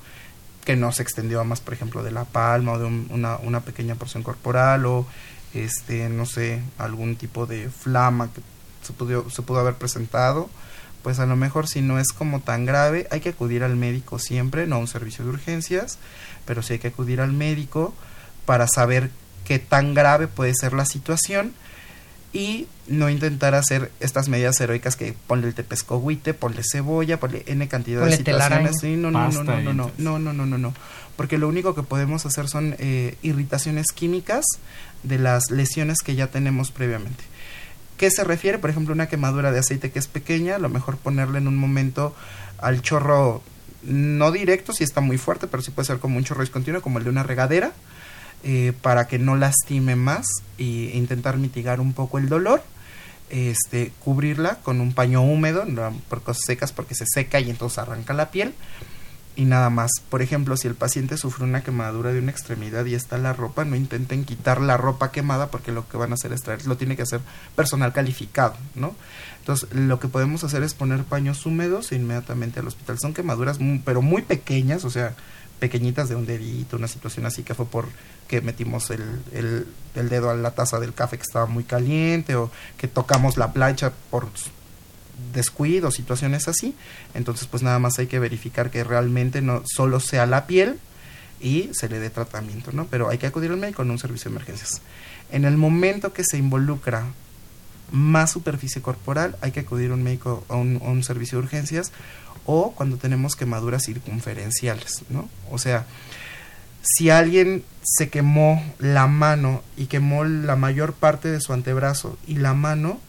D: que no se extendió a más, por ejemplo, de la palma o de una, una pequeña porción corporal o, este, no sé, algún tipo de flama que se pudo, se pudo haber presentado pues a lo mejor si no es como tan grave, hay que acudir al médico siempre, no a un servicio de urgencias, pero sí hay que acudir al médico para saber qué tan grave puede ser la situación y no intentar hacer estas medidas heroicas que ponle el tepescohuite, ponle cebolla, ponle n cantidad de situaciones. Sí, no, no, no, no, no, no, no, no, no, no, no, porque lo único que podemos hacer son eh, irritaciones químicas de las lesiones que ya tenemos previamente. ¿Qué se refiere? Por ejemplo, una quemadura de aceite que es pequeña, a lo mejor ponerle en un momento al chorro no directo, si está muy fuerte, pero sí puede ser como un chorro discontinuo, como el de una regadera, eh, para que no lastime más e intentar mitigar un poco el dolor. Este, cubrirla con un paño húmedo, no por cosas secas porque se seca y entonces arranca la piel y nada más. Por ejemplo, si el paciente sufre una quemadura de una extremidad y está la ropa, no intenten quitar la ropa quemada porque lo que van a hacer es traer, lo tiene que hacer personal calificado, ¿no? Entonces, lo que podemos hacer es poner paños húmedos e inmediatamente al hospital. Son quemaduras, pero muy pequeñas, o sea, pequeñitas de un dedito, una situación así que fue por que metimos el, el, dedo a la taza del café que estaba muy caliente o que tocamos la plancha por descuido, situaciones así. Entonces, pues nada más hay que verificar que realmente no solo sea la piel y se le dé tratamiento, ¿no? Pero hay que acudir al médico en un servicio de emergencias. En el momento que se involucra más superficie corporal, hay que acudir a un médico a un, a un servicio de urgencias o cuando tenemos quemaduras circunferenciales, ¿no? O sea, si alguien se quemó la mano y quemó la mayor parte de su antebrazo y la mano,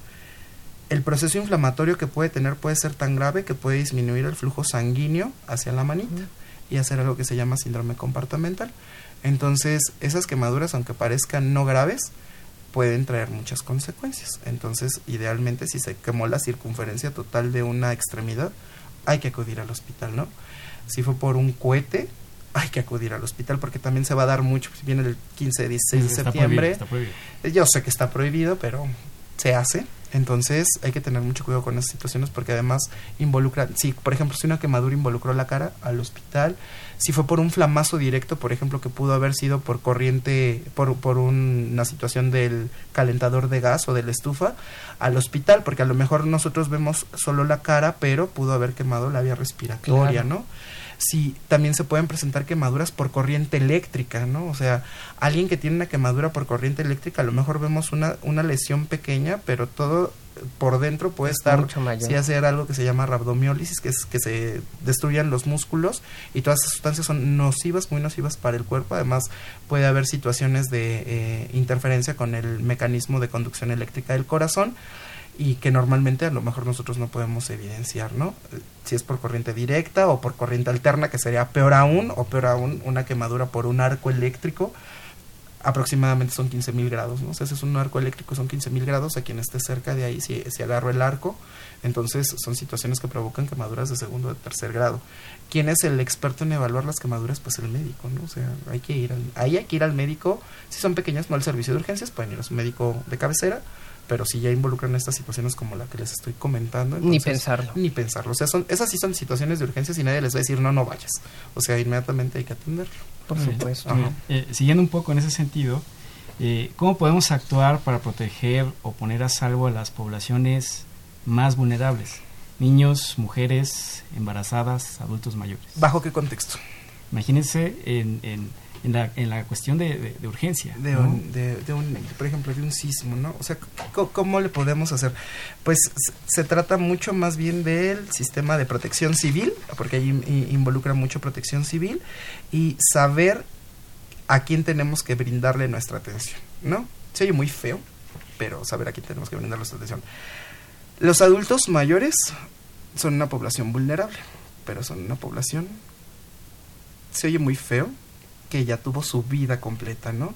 D: el proceso inflamatorio que puede tener puede ser tan grave que puede disminuir el flujo sanguíneo hacia la manita y hacer algo que se llama síndrome compartimental. Entonces, esas quemaduras, aunque parezcan no graves, pueden traer muchas consecuencias. Entonces, idealmente, si se quemó la circunferencia total de una extremidad, hay que acudir al hospital, ¿no? Si fue por un cohete, hay que acudir al hospital porque también se va a dar mucho. Si viene el 15, 16 de septiembre, yo sé que está prohibido, pero se hace. Entonces hay que tener mucho cuidado con esas situaciones porque además involucra, si por ejemplo si una quemadura involucró la cara al hospital, si fue por un flamazo directo, por ejemplo que pudo haber sido por corriente, por, por una situación del calentador de gas o de la estufa, al hospital, porque a lo mejor nosotros vemos solo la cara, pero pudo haber quemado la vía respiratoria, ¿no? Si también se pueden presentar quemaduras por corriente eléctrica, ¿no? O sea, alguien que tiene una quemadura por corriente eléctrica, a lo mejor vemos una, una lesión pequeña, pero todo por dentro puede estar, si hacer algo que se llama rabdomiólisis, que es que se destruyan los músculos y todas esas sustancias son nocivas, muy nocivas para el cuerpo. Además, puede haber situaciones de eh, interferencia con el mecanismo de conducción eléctrica del corazón y que normalmente a lo mejor nosotros no podemos evidenciar, ¿no? Si es por corriente directa o por corriente alterna, que sería peor aún, o peor aún una quemadura por un arco eléctrico, aproximadamente son 15.000 grados, ¿no? O sea, ese es un arco eléctrico, son 15.000 grados, a quien esté cerca de ahí, si, si agarro el arco, entonces son situaciones que provocan quemaduras de segundo o tercer grado. ¿Quién es el experto en evaluar las quemaduras? Pues el médico, ¿no? O sea, hay que ir al, ahí hay que ir al médico, si son pequeñas, no al servicio de urgencias, pueden ir a su médico de cabecera, pero si ya involucran estas situaciones como la que les estoy comentando.
C: ni pensarlo.
D: Ni pensarlo. O sea, son, esas sí son situaciones de urgencia y nadie les va a decir, no, no vayas. O sea, inmediatamente hay que atenderlo.
C: Por supuesto.
B: Eh, siguiendo un poco en ese sentido, eh, ¿cómo podemos actuar para proteger o poner a salvo a las poblaciones más vulnerables? Niños, mujeres, embarazadas, adultos mayores.
D: ¿Bajo qué contexto?
B: Imagínense en, en en la, en la cuestión de, de, urgencia.
D: De, un, de, un, por ejemplo, de un sismo, ¿no? O sea, ¿cómo, le podemos hacer? Pues se trata mucho más bien del sistema de protección civil, porque ahí involucra mucho protección civil, y saber a quién tenemos que brindarle nuestra atención, ¿no? Se oye muy feo, pero saber a quién tenemos que brindarle nuestra atención. Los adultos mayores son una población vulnerable, pero son una población, se oye muy feo, que ya tuvo su vida completa, ¿no?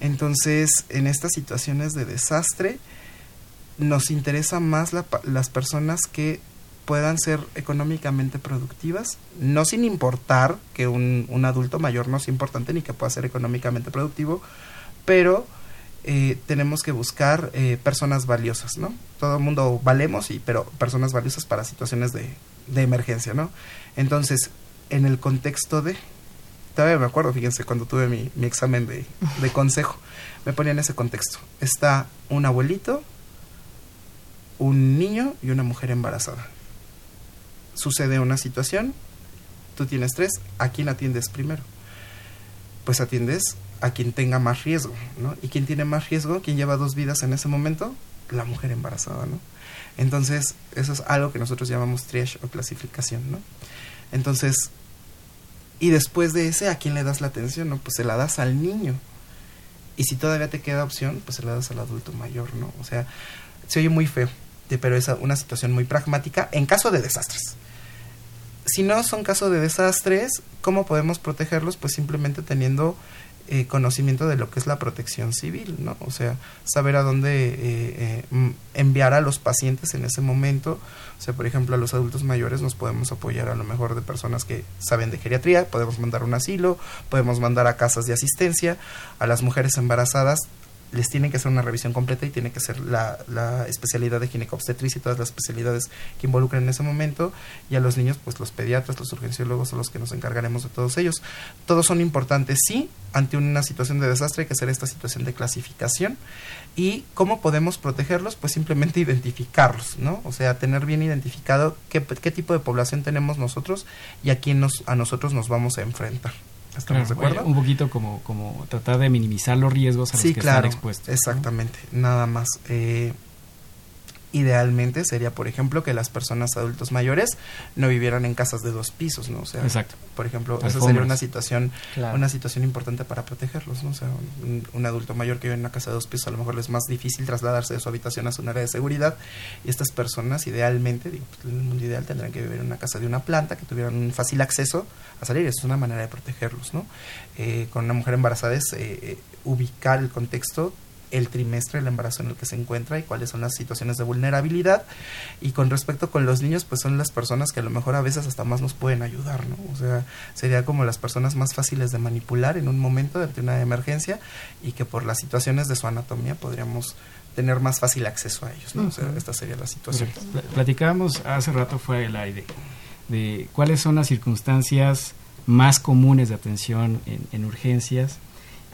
D: Entonces, en estas situaciones de desastre, nos interesa más las personas que puedan ser económicamente productivas, no sin importar que un, adulto mayor no sea importante ni que pueda ser económicamente productivo, pero eh, tenemos que buscar eh, personas valiosas, ¿no? Todo el mundo valemos, y, pero personas valiosas para situaciones de emergencia, ¿no? Entonces, en el contexto de... Todavía me acuerdo, fíjense, cuando tuve mi, mi examen de, de consejo, me ponía en ese contexto. Está un abuelito, un niño y una mujer embarazada sucede una situación, tú tienes tres, ¿a quién atiendes primero? Pues atiendes a quien tenga más riesgo, ¿no? ¿Y quién tiene más riesgo? ¿Quién lleva dos vidas en ese momento? La mujer embarazada, ¿no? Entonces, eso es algo que nosotros llamamos triage o clasificación, ¿no? Entonces, y después de ese, ¿a quién le das la atención? No, pues se la das al niño. Y si todavía te queda opción, pues se la das al adulto mayor, ¿no? O sea, se oye muy feo, pero es una situación muy pragmática en caso de desastres si no son casos de desastres, ¿cómo podemos protegerlos? Pues simplemente teniendo eh, conocimiento de lo que es la protección civil, ¿no? O sea, saber a dónde eh, eh, mm, enviar a los pacientes en ese momento. O sea, por ejemplo, a los adultos mayores nos podemos apoyar a lo mejor de personas que saben de geriatría, podemos mandar un asilo, podemos mandar a casas de asistencia, a las mujeres embarazadas les tienen que hacer una revisión completa y tiene que ser la, especialidad de ginecobstetricia y todas las especialidades que involucran en ese momento. Y a los niños, pues los pediatras, los urgenciólogos son los que nos encargaremos de todos ellos. Todos son importantes, sí, ante una situación de desastre hay que hacer esta situación de clasificación. ¿Y cómo podemos protegerlos? Pues simplemente identificarlos, ¿no? O sea, tener bien identificado qué, qué tipo de población tenemos nosotros y a quién nos, a nosotros nos vamos a enfrentar.
B: ¿Estamos de acuerdo? Un poquito como, como tratar de minimizar los riesgos a los que están expuestos.
D: Exactamente, nada más. Eh, idealmente sería, por ejemplo, que las personas adultos mayores no vivieran en casas de dos pisos, ¿no? O sea,
B: Exacto.
D: por ejemplo, esa sería una situación, una situación importante para protegerlos, ¿no? O sea, un, adulto mayor que vive en una casa de dos pisos a lo mejor es más difícil trasladarse de su habitación a su área de seguridad y estas personas idealmente, digo, pues, en el mundo ideal tendrían que vivir en una casa de una planta, que tuvieran un fácil acceso a salir, es una manera de protegerlos, ¿no? Eh, con una mujer embarazada es eh, eh, ubicar el contexto el trimestre del embarazo en el que se encuentra y cuáles son las situaciones de vulnerabilidad. Y con respecto con los niños, pues son las personas que a lo mejor a veces hasta más nos pueden ayudar, ¿no? O sea, sería como las personas más fáciles de manipular en un momento de una emergencia y que por las situaciones de su anatomía podríamos tener más fácil acceso a ellos, ¿no? O sea, esta sería la situación.
B: Platicábamos hace rato fue el aire de cuáles son las circunstancias más comunes de atención en, en urgencias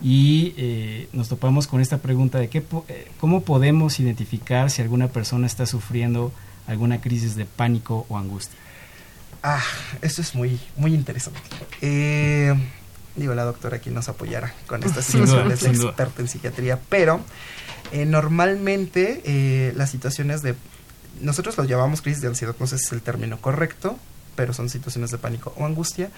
B: y eh, nos topamos con esta pregunta de qué, eh, cómo podemos identificar si alguna persona está sufriendo alguna crisis de pánico o angustia.
D: Ah, eso es muy, muy interesante. Eh, digo, la doctora aquí nos apoyará con estas situaciones, es experta en psiquiatría, pero normalmente las situaciones de... Nosotros lo llamamos crisis de ansiedad, no sé si es el término correcto, pero son situaciones de pánico o angustia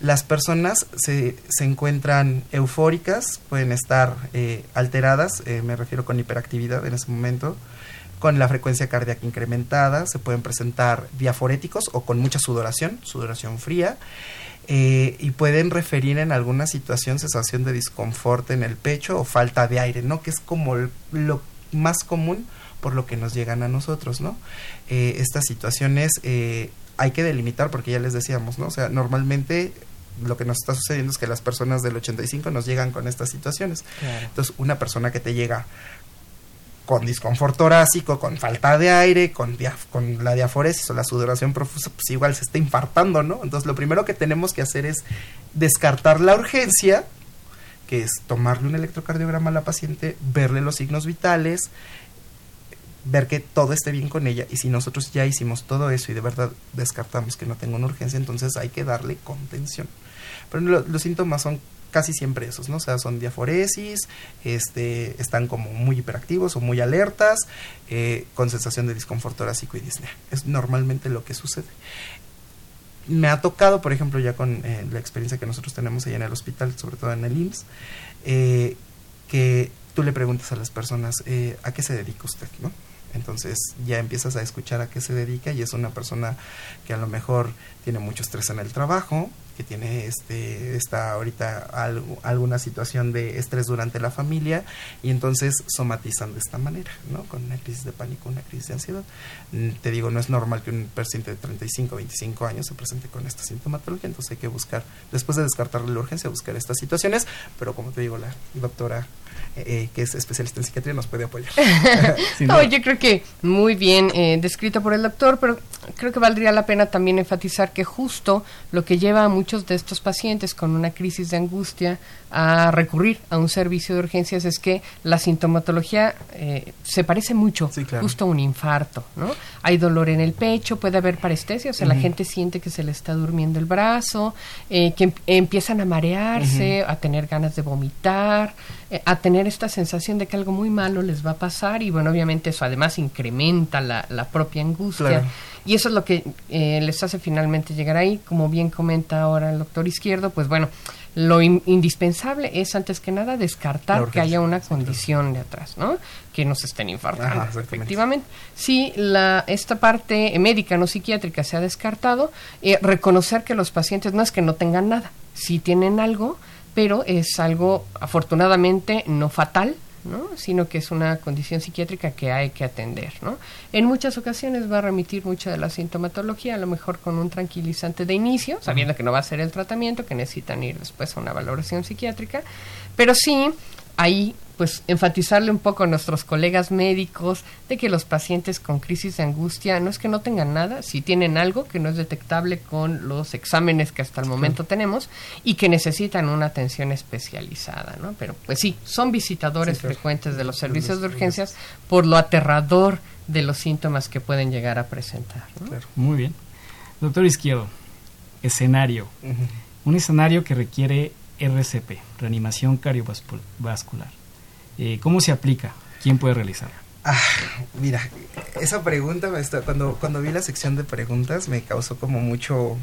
D: las personas se, se encuentran eufóricas, pueden estar eh, alteradas, eh, me refiero con hiperactividad en ese momento, con la frecuencia cardíaca incrementada, se pueden presentar diaforéticos o con mucha sudoración, sudoración fría, eh, y pueden referir en alguna situación sensación de disconfort en el pecho o falta de aire, ¿no? Que es como lo más común por lo que nos llegan a nosotros, ¿no? estas situaciones hay que delimitar porque ya les decíamos, ¿no? O sea, normalmente lo que nos está sucediendo es que las personas del 85 nos llegan con estas situaciones. Entonces, una persona que te llega con disconfort torácico, con falta de aire, con, con la diaforesis o la sudoración profusa, pues igual se está infartando, ¿no? Entonces, lo primero que tenemos que hacer es descartar la urgencia, que es tomarle un electrocardiograma a la paciente, verle los signos vitales, ver que todo esté bien con ella y si nosotros ya hicimos todo eso y de verdad descartamos que no tenga una urgencia, entonces hay que darle contención. Pero los síntomas son casi siempre esos, ¿no? O sea, son diaforesis, este, están como muy hiperactivos o muy alertas, eh, con sensación de disconfort torácico y disnea. Es normalmente lo que sucede. Me ha tocado, por ejemplo, ya con eh, la experiencia que nosotros tenemos ahí en el hospital, sobre todo en el IMSS, eh, que tú le preguntas a las personas, ¿a qué se dedica usted, no? Entonces ya empiezas a escuchar a qué se dedica y es una persona que a lo mejor tiene mucho estrés en el trabajo, que tiene este está ahorita alguna situación de estrés durante la familia y entonces somatizan de esta manera, ¿no? Con una crisis de pánico, una crisis de ansiedad. Mm, te digo, no es normal que un paciente de 35, 25 años se presente con esta sintomatología, entonces hay que buscar, después de descartar la urgencia, buscar estas situaciones, pero como te digo, la doctora eh, que es especialista en psiquiatría, nos puede apoyar.
C: no, yo creo que muy bien eh, descrito por el doctor, pero creo que valdría la pena también enfatizar que justo lo que lleva a muchos de estos pacientes con una crisis de angustia a recurrir a un servicio de urgencias es que la sintomatología eh, se parece mucho, justo a un infarto, ¿no? Hay dolor en el pecho, puede haber parestesia, o sea, la gente siente que se le está durmiendo el brazo, eh, que em, empiezan a marearse, a tener ganas de vomitar, eh, a tener esta sensación de que algo muy malo les va a pasar y bueno, obviamente eso además incrementa la, la propia angustia. Y eso es lo que les hace finalmente llegar ahí, como bien comenta ahora el doctor Izquierdo, pues bueno, lo indispensable es antes que nada descartar que haya una condición de atrás, ¿no? Que nos estén infartando. efectivamente. Si la, esta parte médica, no psiquiátrica, se ha descartado, eh, reconocer que los pacientes no es que no tengan nada, sí tienen algo, pero es algo afortunadamente no fatal, ¿no? sino que es una condición psiquiátrica que hay que atender. ¿no? En muchas ocasiones va a remitir mucha de la sintomatología, a lo mejor con un tranquilizante de inicio, sabiendo que no va a ser el tratamiento, que necesitan ir después a una valoración psiquiátrica, pero sí ahí pues enfatizarle un poco a nuestros colegas médicos de que los pacientes con crisis de angustia no es que no tengan nada, si tienen algo que no es detectable con los exámenes que hasta el momento tenemos y que necesitan una atención especializada, ¿no? Pero pues sí, son visitadores frecuentes de los servicios de urgencias por lo aterrador de los síntomas que pueden llegar a presentar.
B: Muy bien. Doctor Izquierdo, escenario. Un escenario que requiere RCP, reanimación cardiovascular. Eh, ¿Cómo se aplica? ¿Quién puede realizarla?
D: Ah, mira, esa pregunta, cuando, cuando vi la sección de preguntas, me causó como mucho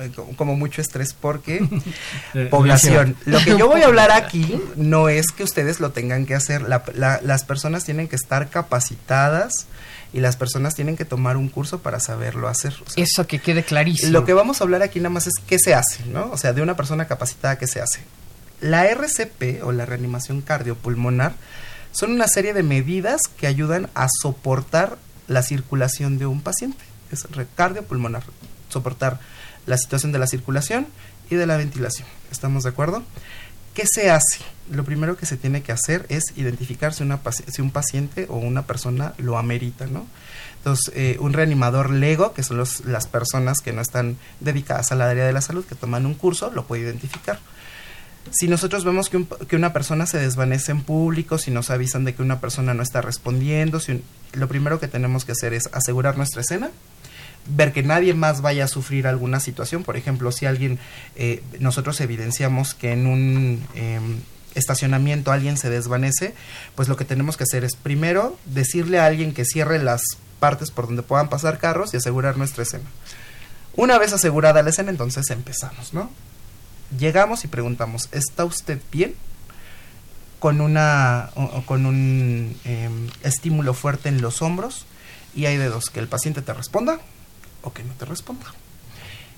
D: eh, como mucho estrés porque eh, población. Lo que yo voy a hablar aquí no es que ustedes lo tengan que hacer. las personas tienen que estar capacitadas y las personas tienen que tomar un curso para saberlo hacer.
C: Eso que quede clarísimo.
D: Lo que vamos a hablar aquí nada más es qué se hace, ¿no? O sea, de una persona capacitada, ¿qué se hace? La RCP o la reanimación cardiopulmonar son una serie de medidas que ayudan a soportar la circulación de un paciente. Es cardiopulmonar, soportar la situación de la circulación y de la ventilación. ¿Estamos de acuerdo? ¿Qué se hace? Lo primero que se tiene que hacer es identificar si, una, si un paciente o una persona lo amerita, ¿no? Entonces, eh, un reanimador LEGO, que son las personas que no están dedicadas al área de la salud, que toman un curso, lo puede identificar si nosotros vemos que, que, una persona se desvanece en público, si nos avisan de que una persona no está respondiendo, lo primero que tenemos que hacer es asegurar nuestra escena, ver que nadie más vaya a sufrir alguna situación. Por ejemplo, si alguien, eh, nosotros evidenciamos que en un em, estacionamiento alguien se desvanece, pues lo que tenemos que hacer es primero decirle a alguien que cierre las partes por donde puedan pasar carros y asegurar nuestra escena. Una vez asegurada la escena, entonces empezamos, ¿no? llegamos y preguntamos, ¿está usted bien? Con, una, con un em, estímulo fuerte en los hombros y hay de dos, que el paciente te responda o que no te responda.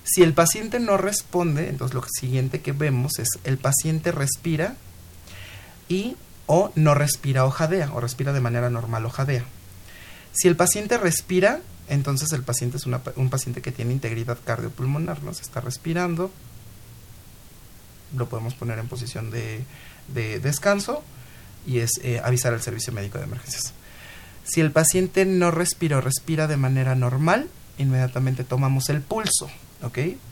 D: Si el paciente no responde, entonces lo siguiente que vemos es el paciente respira y o no respira o jadea, o respira de manera normal o jadea. Si el paciente respira, entonces el paciente es un paciente que tiene integridad cardiopulmonar, ¿no? Se está respirando, lo podemos poner en posición de, descanso y es eh, avisar al servicio médico de emergencias. Si el paciente no respira o respira de manera normal, inmediatamente tomamos el pulso.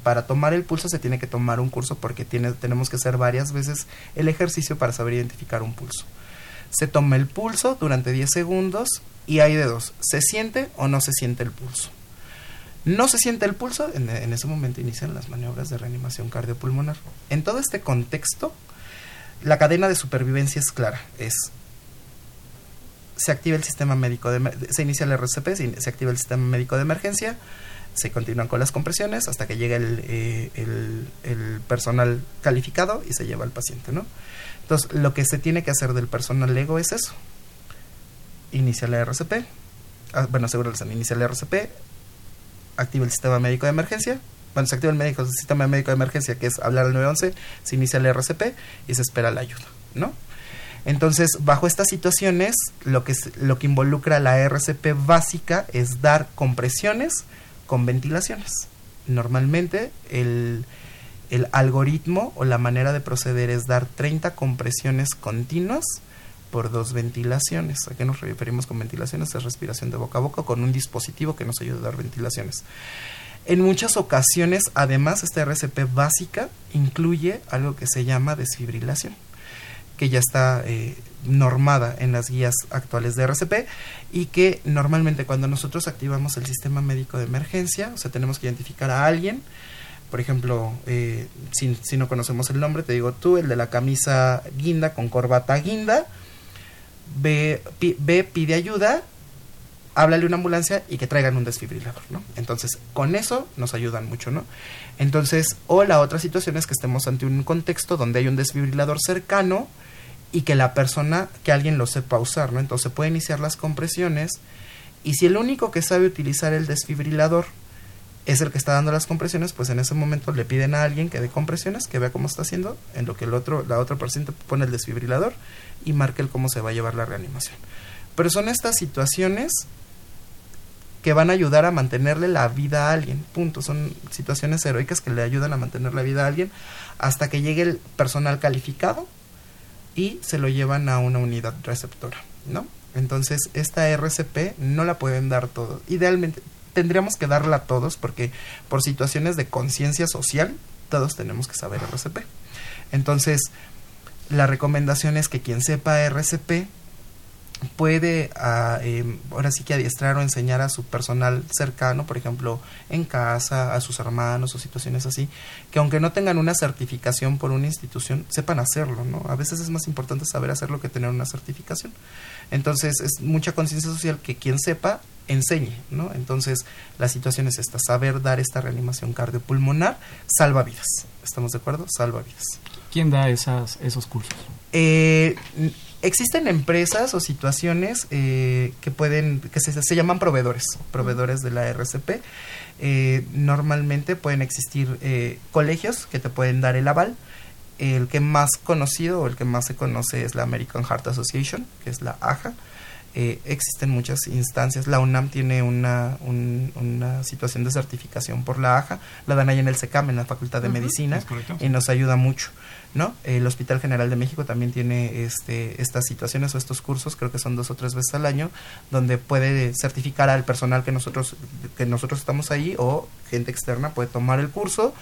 D: Para tomar el pulso se tiene que tomar un curso porque tiene, tenemos que hacer varias veces el ejercicio para saber identificar un pulso. Se toma el pulso durante 10 segundos y hay de dos, se siente o no se siente el pulso. No se siente el pulso, en, en ese momento inician las maniobras de reanimación cardiopulmonar. En todo este contexto, la cadena de supervivencia es clara, es se activa el sistema médico de se inicia el RCP, se, activa el sistema médico de emergencia, se continúan con las compresiones hasta que llega el, eh, el, personal calificado y se lleva al paciente, ¿no? Entonces, lo que se tiene que hacer del personal LEGO es eso. Inicia la RCP, ah, bueno, seguro se inicia el RCP, activa el sistema médico de emergencia, bueno, se activa el, médico, el sistema médico de emergencia, que es hablar al 911, se inicia el RCP y se espera la ayuda, ¿no? Entonces, bajo estas situaciones, lo que, lo que involucra la RCP básica es dar compresiones con ventilaciones. Normalmente, el, el algoritmo o la manera de proceder es dar 30 compresiones continuas por dos ventilaciones. ¿A qué nos referimos con ventilaciones? Es respiración de boca a boca con un dispositivo que nos ayuda a dar ventilaciones. En muchas ocasiones, además, esta RCP básica incluye algo que se llama desfibrilación que ya está eh, normada en las guías actuales de RCP y que normalmente cuando nosotros activamos el sistema médico de emergencia, o sea, tenemos que identificar a alguien, por ejemplo, eh, si, no conocemos el nombre, te digo tú, el de la camisa guinda con corbata guinda, ve, pi, ve pide ayuda, háblale una ambulancia y que traigan un desfibrilador, ¿no? Entonces, con eso nos ayudan mucho, ¿no? Entonces, o la otra situación es que estemos ante un contexto donde hay un desfibrilador cercano, y que la persona, que alguien lo sepa usar, ¿no? Entonces puede iniciar las compresiones y si el único que sabe utilizar el desfibrilador es el que está dando las compresiones, pues en ese momento le piden a alguien que dé compresiones, que vea cómo está haciendo, en lo que el otro, la otra paciente pone el desfibrilador y marque el cómo se va a llevar la reanimación. Pero son estas situaciones que van a ayudar a mantenerle la vida a alguien, punto. Son situaciones heroicas que le ayudan a mantener la vida a alguien hasta que llegue el personal calificado y se lo llevan a una unidad receptora, ¿no? Entonces, esta RCP no la pueden dar todos. Idealmente, tendríamos que darla a todos porque por situaciones de conciencia social, todos tenemos que saber RCP. Entonces, la recomendación es que quien sepa RCP puede uh, eh, ahora sí que adiestrar o enseñar a su personal cercano, por ejemplo, en casa, a sus hermanos o situaciones así, que aunque no tengan una certificación por una institución, sepan hacerlo, ¿no? A veces es más importante saber hacerlo que tener una certificación. Entonces, es mucha conciencia social que quien sepa enseñe, ¿no? Entonces, la situación es esta, saber dar esta reanimación cardiopulmonar salva vidas. ¿Estamos de acuerdo? Salva vidas.
B: ¿Quién da esas, esos cursos?
D: Eh, existen empresas o situaciones eh, que pueden, que se, se, llaman proveedores, proveedores de la RCP. Eh, normalmente pueden existir eh, colegios que te pueden dar el aval. El que más conocido o el que más se conoce es la American Heart Association, que es la AJA. Eh, existen muchas instancias. La UNAM tiene una, un, una situación de certificación por la AJA. La dan ahí en el SECAM, en la Facultad de uh -huh, Medicina, y nos ayuda mucho. ¿No? El Hospital General de México también tiene este, estas situaciones o estos cursos, creo que son dos o tres veces al año, donde puede certificar al personal que nosotros, que nosotros estamos ahí o gente externa puede tomar el curso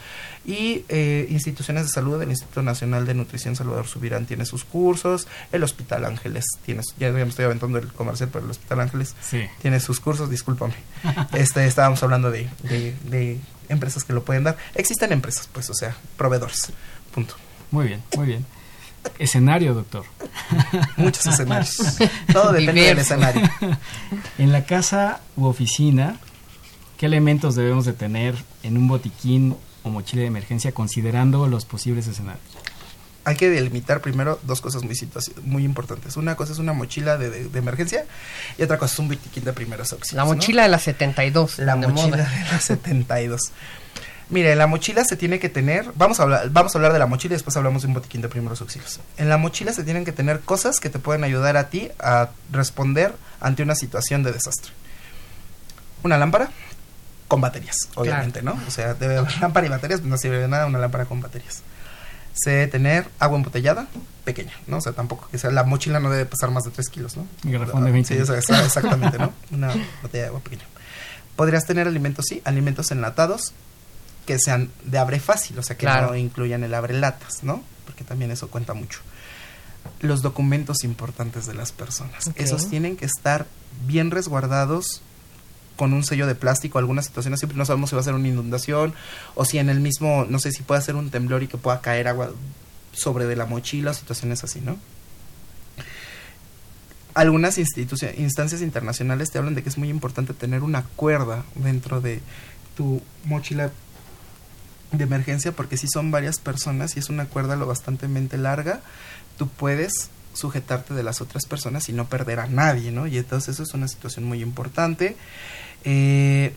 D: y eh, instituciones de salud, el Instituto Nacional de Nutrición Salvador Subirán tiene sus cursos, el Hospital Ángeles tiene, ya me estoy aventando el comercial, pero el Hospital Ángeles
B: sí.
D: tiene sus cursos, discúlpame. este, estábamos hablando de, de, de empresas que lo pueden dar. Existen empresas, pues, o sea, proveedores. Punto.
B: Muy bien, muy bien. Escenario, doctor.
D: Muchos escenarios. Todo depende del escenario.
B: En la casa u oficina, ¿qué elementos debemos de tener en un botiquín o mochila de emergencia considerando los posibles escenarios?
D: Hay que delimitar primero dos cosas muy, muy importantes. Una cosa es una mochila de, de, de, emergencia y otra cosa es un botiquín de primeros auxilios.
C: La mochila
D: ¿no?
C: de la 72.
D: La mochila moda. de la 72. Mire, la mochila se tiene que tener, vamos a hablar, vamos a hablar de la mochila y después hablamos de un botiquín de primeros auxilios. En la mochila se tienen que tener cosas que te pueden ayudar a ti a responder ante una situación de desastre. Una lámpara con baterías, obviamente, claro. ¿no? O sea, debe haber lámpara y baterías, no sirve de nada una lámpara con baterías. Se debe tener agua embotellada, pequeña, ¿no? O sea, tampoco, que sea, la mochila no debe pesar más de 3 kilos, ¿no?
B: Y garrafón de 20
D: Sí, o exactamente, ¿no? Una botella de agua pequeña. Podrías tener alimentos, sí, alimentos enlatados, que sean de abre fácil, o sea, que claro. no incluyan el abre latas, ¿no? Porque también eso cuenta mucho. Los documentos importantes de las personas, okay. esos tienen que estar bien resguardados con un sello de plástico, alguna situación así, no sabemos si va a ser una inundación o si en el mismo, no sé si puede ser un temblor y que pueda caer agua sobre de la mochila, situaciones así, ¿no? Algunas instancias internacionales te hablan de que es muy importante tener una cuerda dentro de tu mochila de emergencia porque si son varias personas y es una cuerda lo bastante larga, tú puedes sujetarte de las otras personas y no perder a nadie, ¿no? Y entonces eso es una situación muy importante. Eh,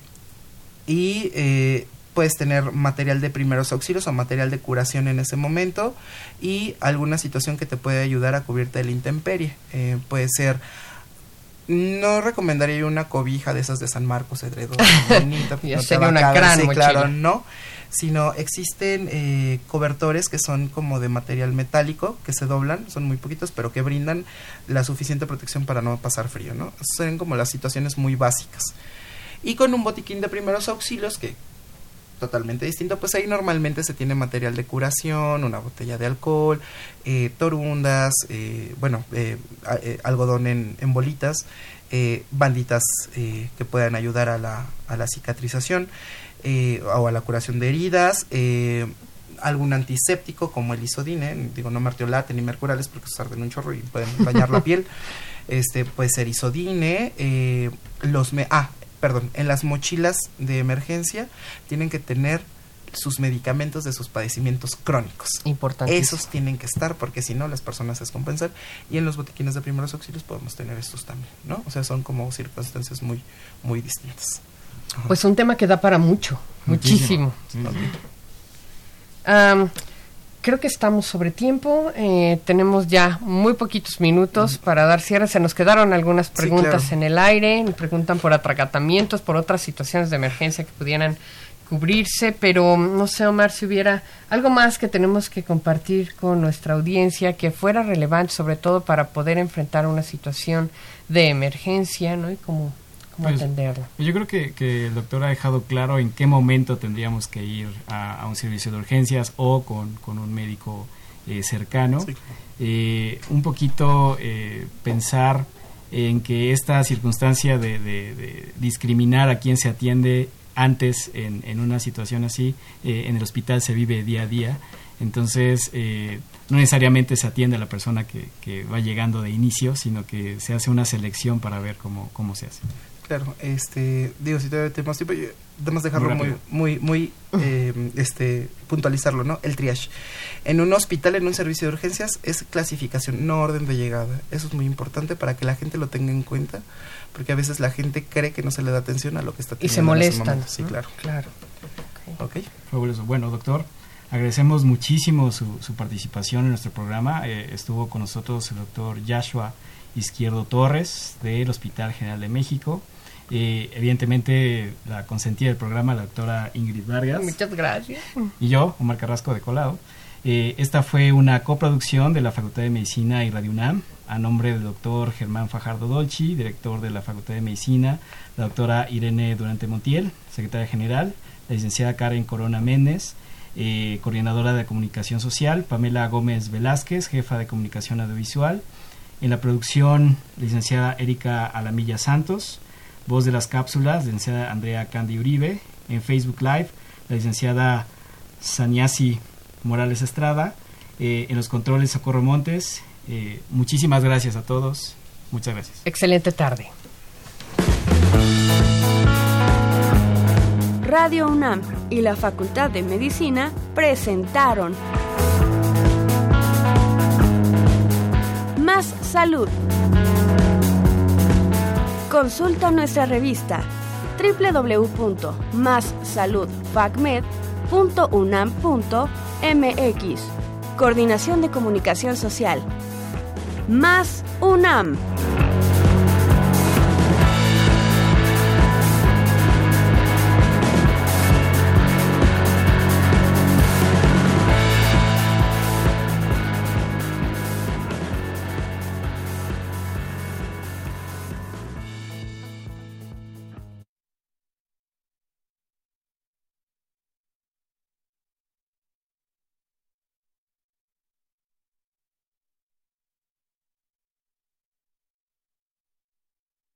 D: y eh, puedes tener material de primeros auxilios o material de curación en ese momento y alguna situación que te puede ayudar a cubrirte de la intemperie. Eh, puede ser no recomendaría una cobija de esas de San Marcos, edredón, bonita,
C: no una
D: claro, no sino existen eh, cobertores que son como de material metálico, que se doblan, son muy poquitos, pero que brindan la suficiente protección para no pasar frío, ¿no? Son como las situaciones muy básicas. Y con un botiquín de primeros auxilios, que totalmente distinto, pues ahí normalmente se tiene material de curación, una botella de alcohol, eh, torundas, eh, bueno, algodón en, en bolitas, banditas que puedan ayudar a la, a la cicatrización eh, o a la curación de heridas, eh, algún antiséptico como el isodine, digo no martiolate ni mercurales porque se arden un chorro y pueden dañar la piel, este puede ser isodine, eh, los me ah, perdón, en las mochilas de emergencia tienen que tener sus medicamentos de sus padecimientos crónicos.
C: Importante.
D: Esos tienen que estar porque si no las personas se descompensan y en los botiquines de primeros auxilios podemos tener estos también, ¿no? O sea, son como circunstancias muy muy distintas.
C: Pues un tema que da para mucho, muchísimo. creo que estamos sobre tiempo. Eh, tenemos ya muy poquitos minutos para dar cierre. Se nos quedaron algunas preguntas en el aire. Me preguntan por atracatamientos, por otras situaciones de emergencia que pudieran cubrirse, pero no sé, Omar, si hubiera algo más que tenemos que compartir con nuestra audiencia que fuera relevante, sobre todo para poder enfrentar una situación de emergencia, ¿no? Y como pues,
B: yo creo que, el doctor ha dejado claro en qué momento tendríamos que ir a, un servicio de urgencias o con, un médico eh, cercano. Eh, un poquito eh, pensar en que esta circunstancia de, discriminar a quien se atiende antes en, una situación así, en el hospital se vive día a día. Entonces, no necesariamente se atiende a la persona que, que, va llegando de inicio, sino que se hace una selección para ver cómo, cómo se hace.
D: Claro, este, digo, si todavía tenemos tiempo, debemos dejarlo muy, muy, muy, eh, este, puntualizarlo, ¿no? El triage. En un hospital, en un servicio de urgencias, es clasificación, no orden de llegada. Eso es muy importante para que la gente lo tenga en cuenta, porque a veces la gente cree que no se le da atención a lo que está
C: teniendo. Y se molestan.
D: Sí, claro.
C: Claro.
B: Okay. Fabuloso. Bueno, doctor, agradecemos muchísimo su, su participación en nuestro programa. Eh, estuvo con nosotros el doctor Joshua Izquierdo Torres del Hospital General de México. Eh, evidentemente la consentida del programa, la doctora Ingrid Vargas.
C: Muchas gracias.
B: Y yo, Omar Carrasco de Colado. Eh, esta fue una coproducción de la Facultad de Medicina y Radio UNAM a nombre del doctor Germán Fajardo Dolci, director de la Facultad de Medicina, la doctora Irene Durante Montiel, secretaria general, la licenciada Karen Corona Méndez, eh, coordinadora de comunicación social, Pamela Gómez Velázquez, jefa de comunicación audiovisual, en la producción, licenciada Erika Alamilla Santos, voz de las cápsulas, la licenciada Andrea Candy Uribe, en Facebook Live, la licenciada Saniasi Morales Estrada, eh, en los controles Socorro Montes. Eh, muchísimas gracias a todos. Muchas gracias.
C: Excelente tarde.
A: Radio UNAM y la Facultad de Medicina presentaron Más Salud. Consulta nuestra revista www.massaludfacmed.unam.mx. Coordinación de Comunicación Social. Más UNAM.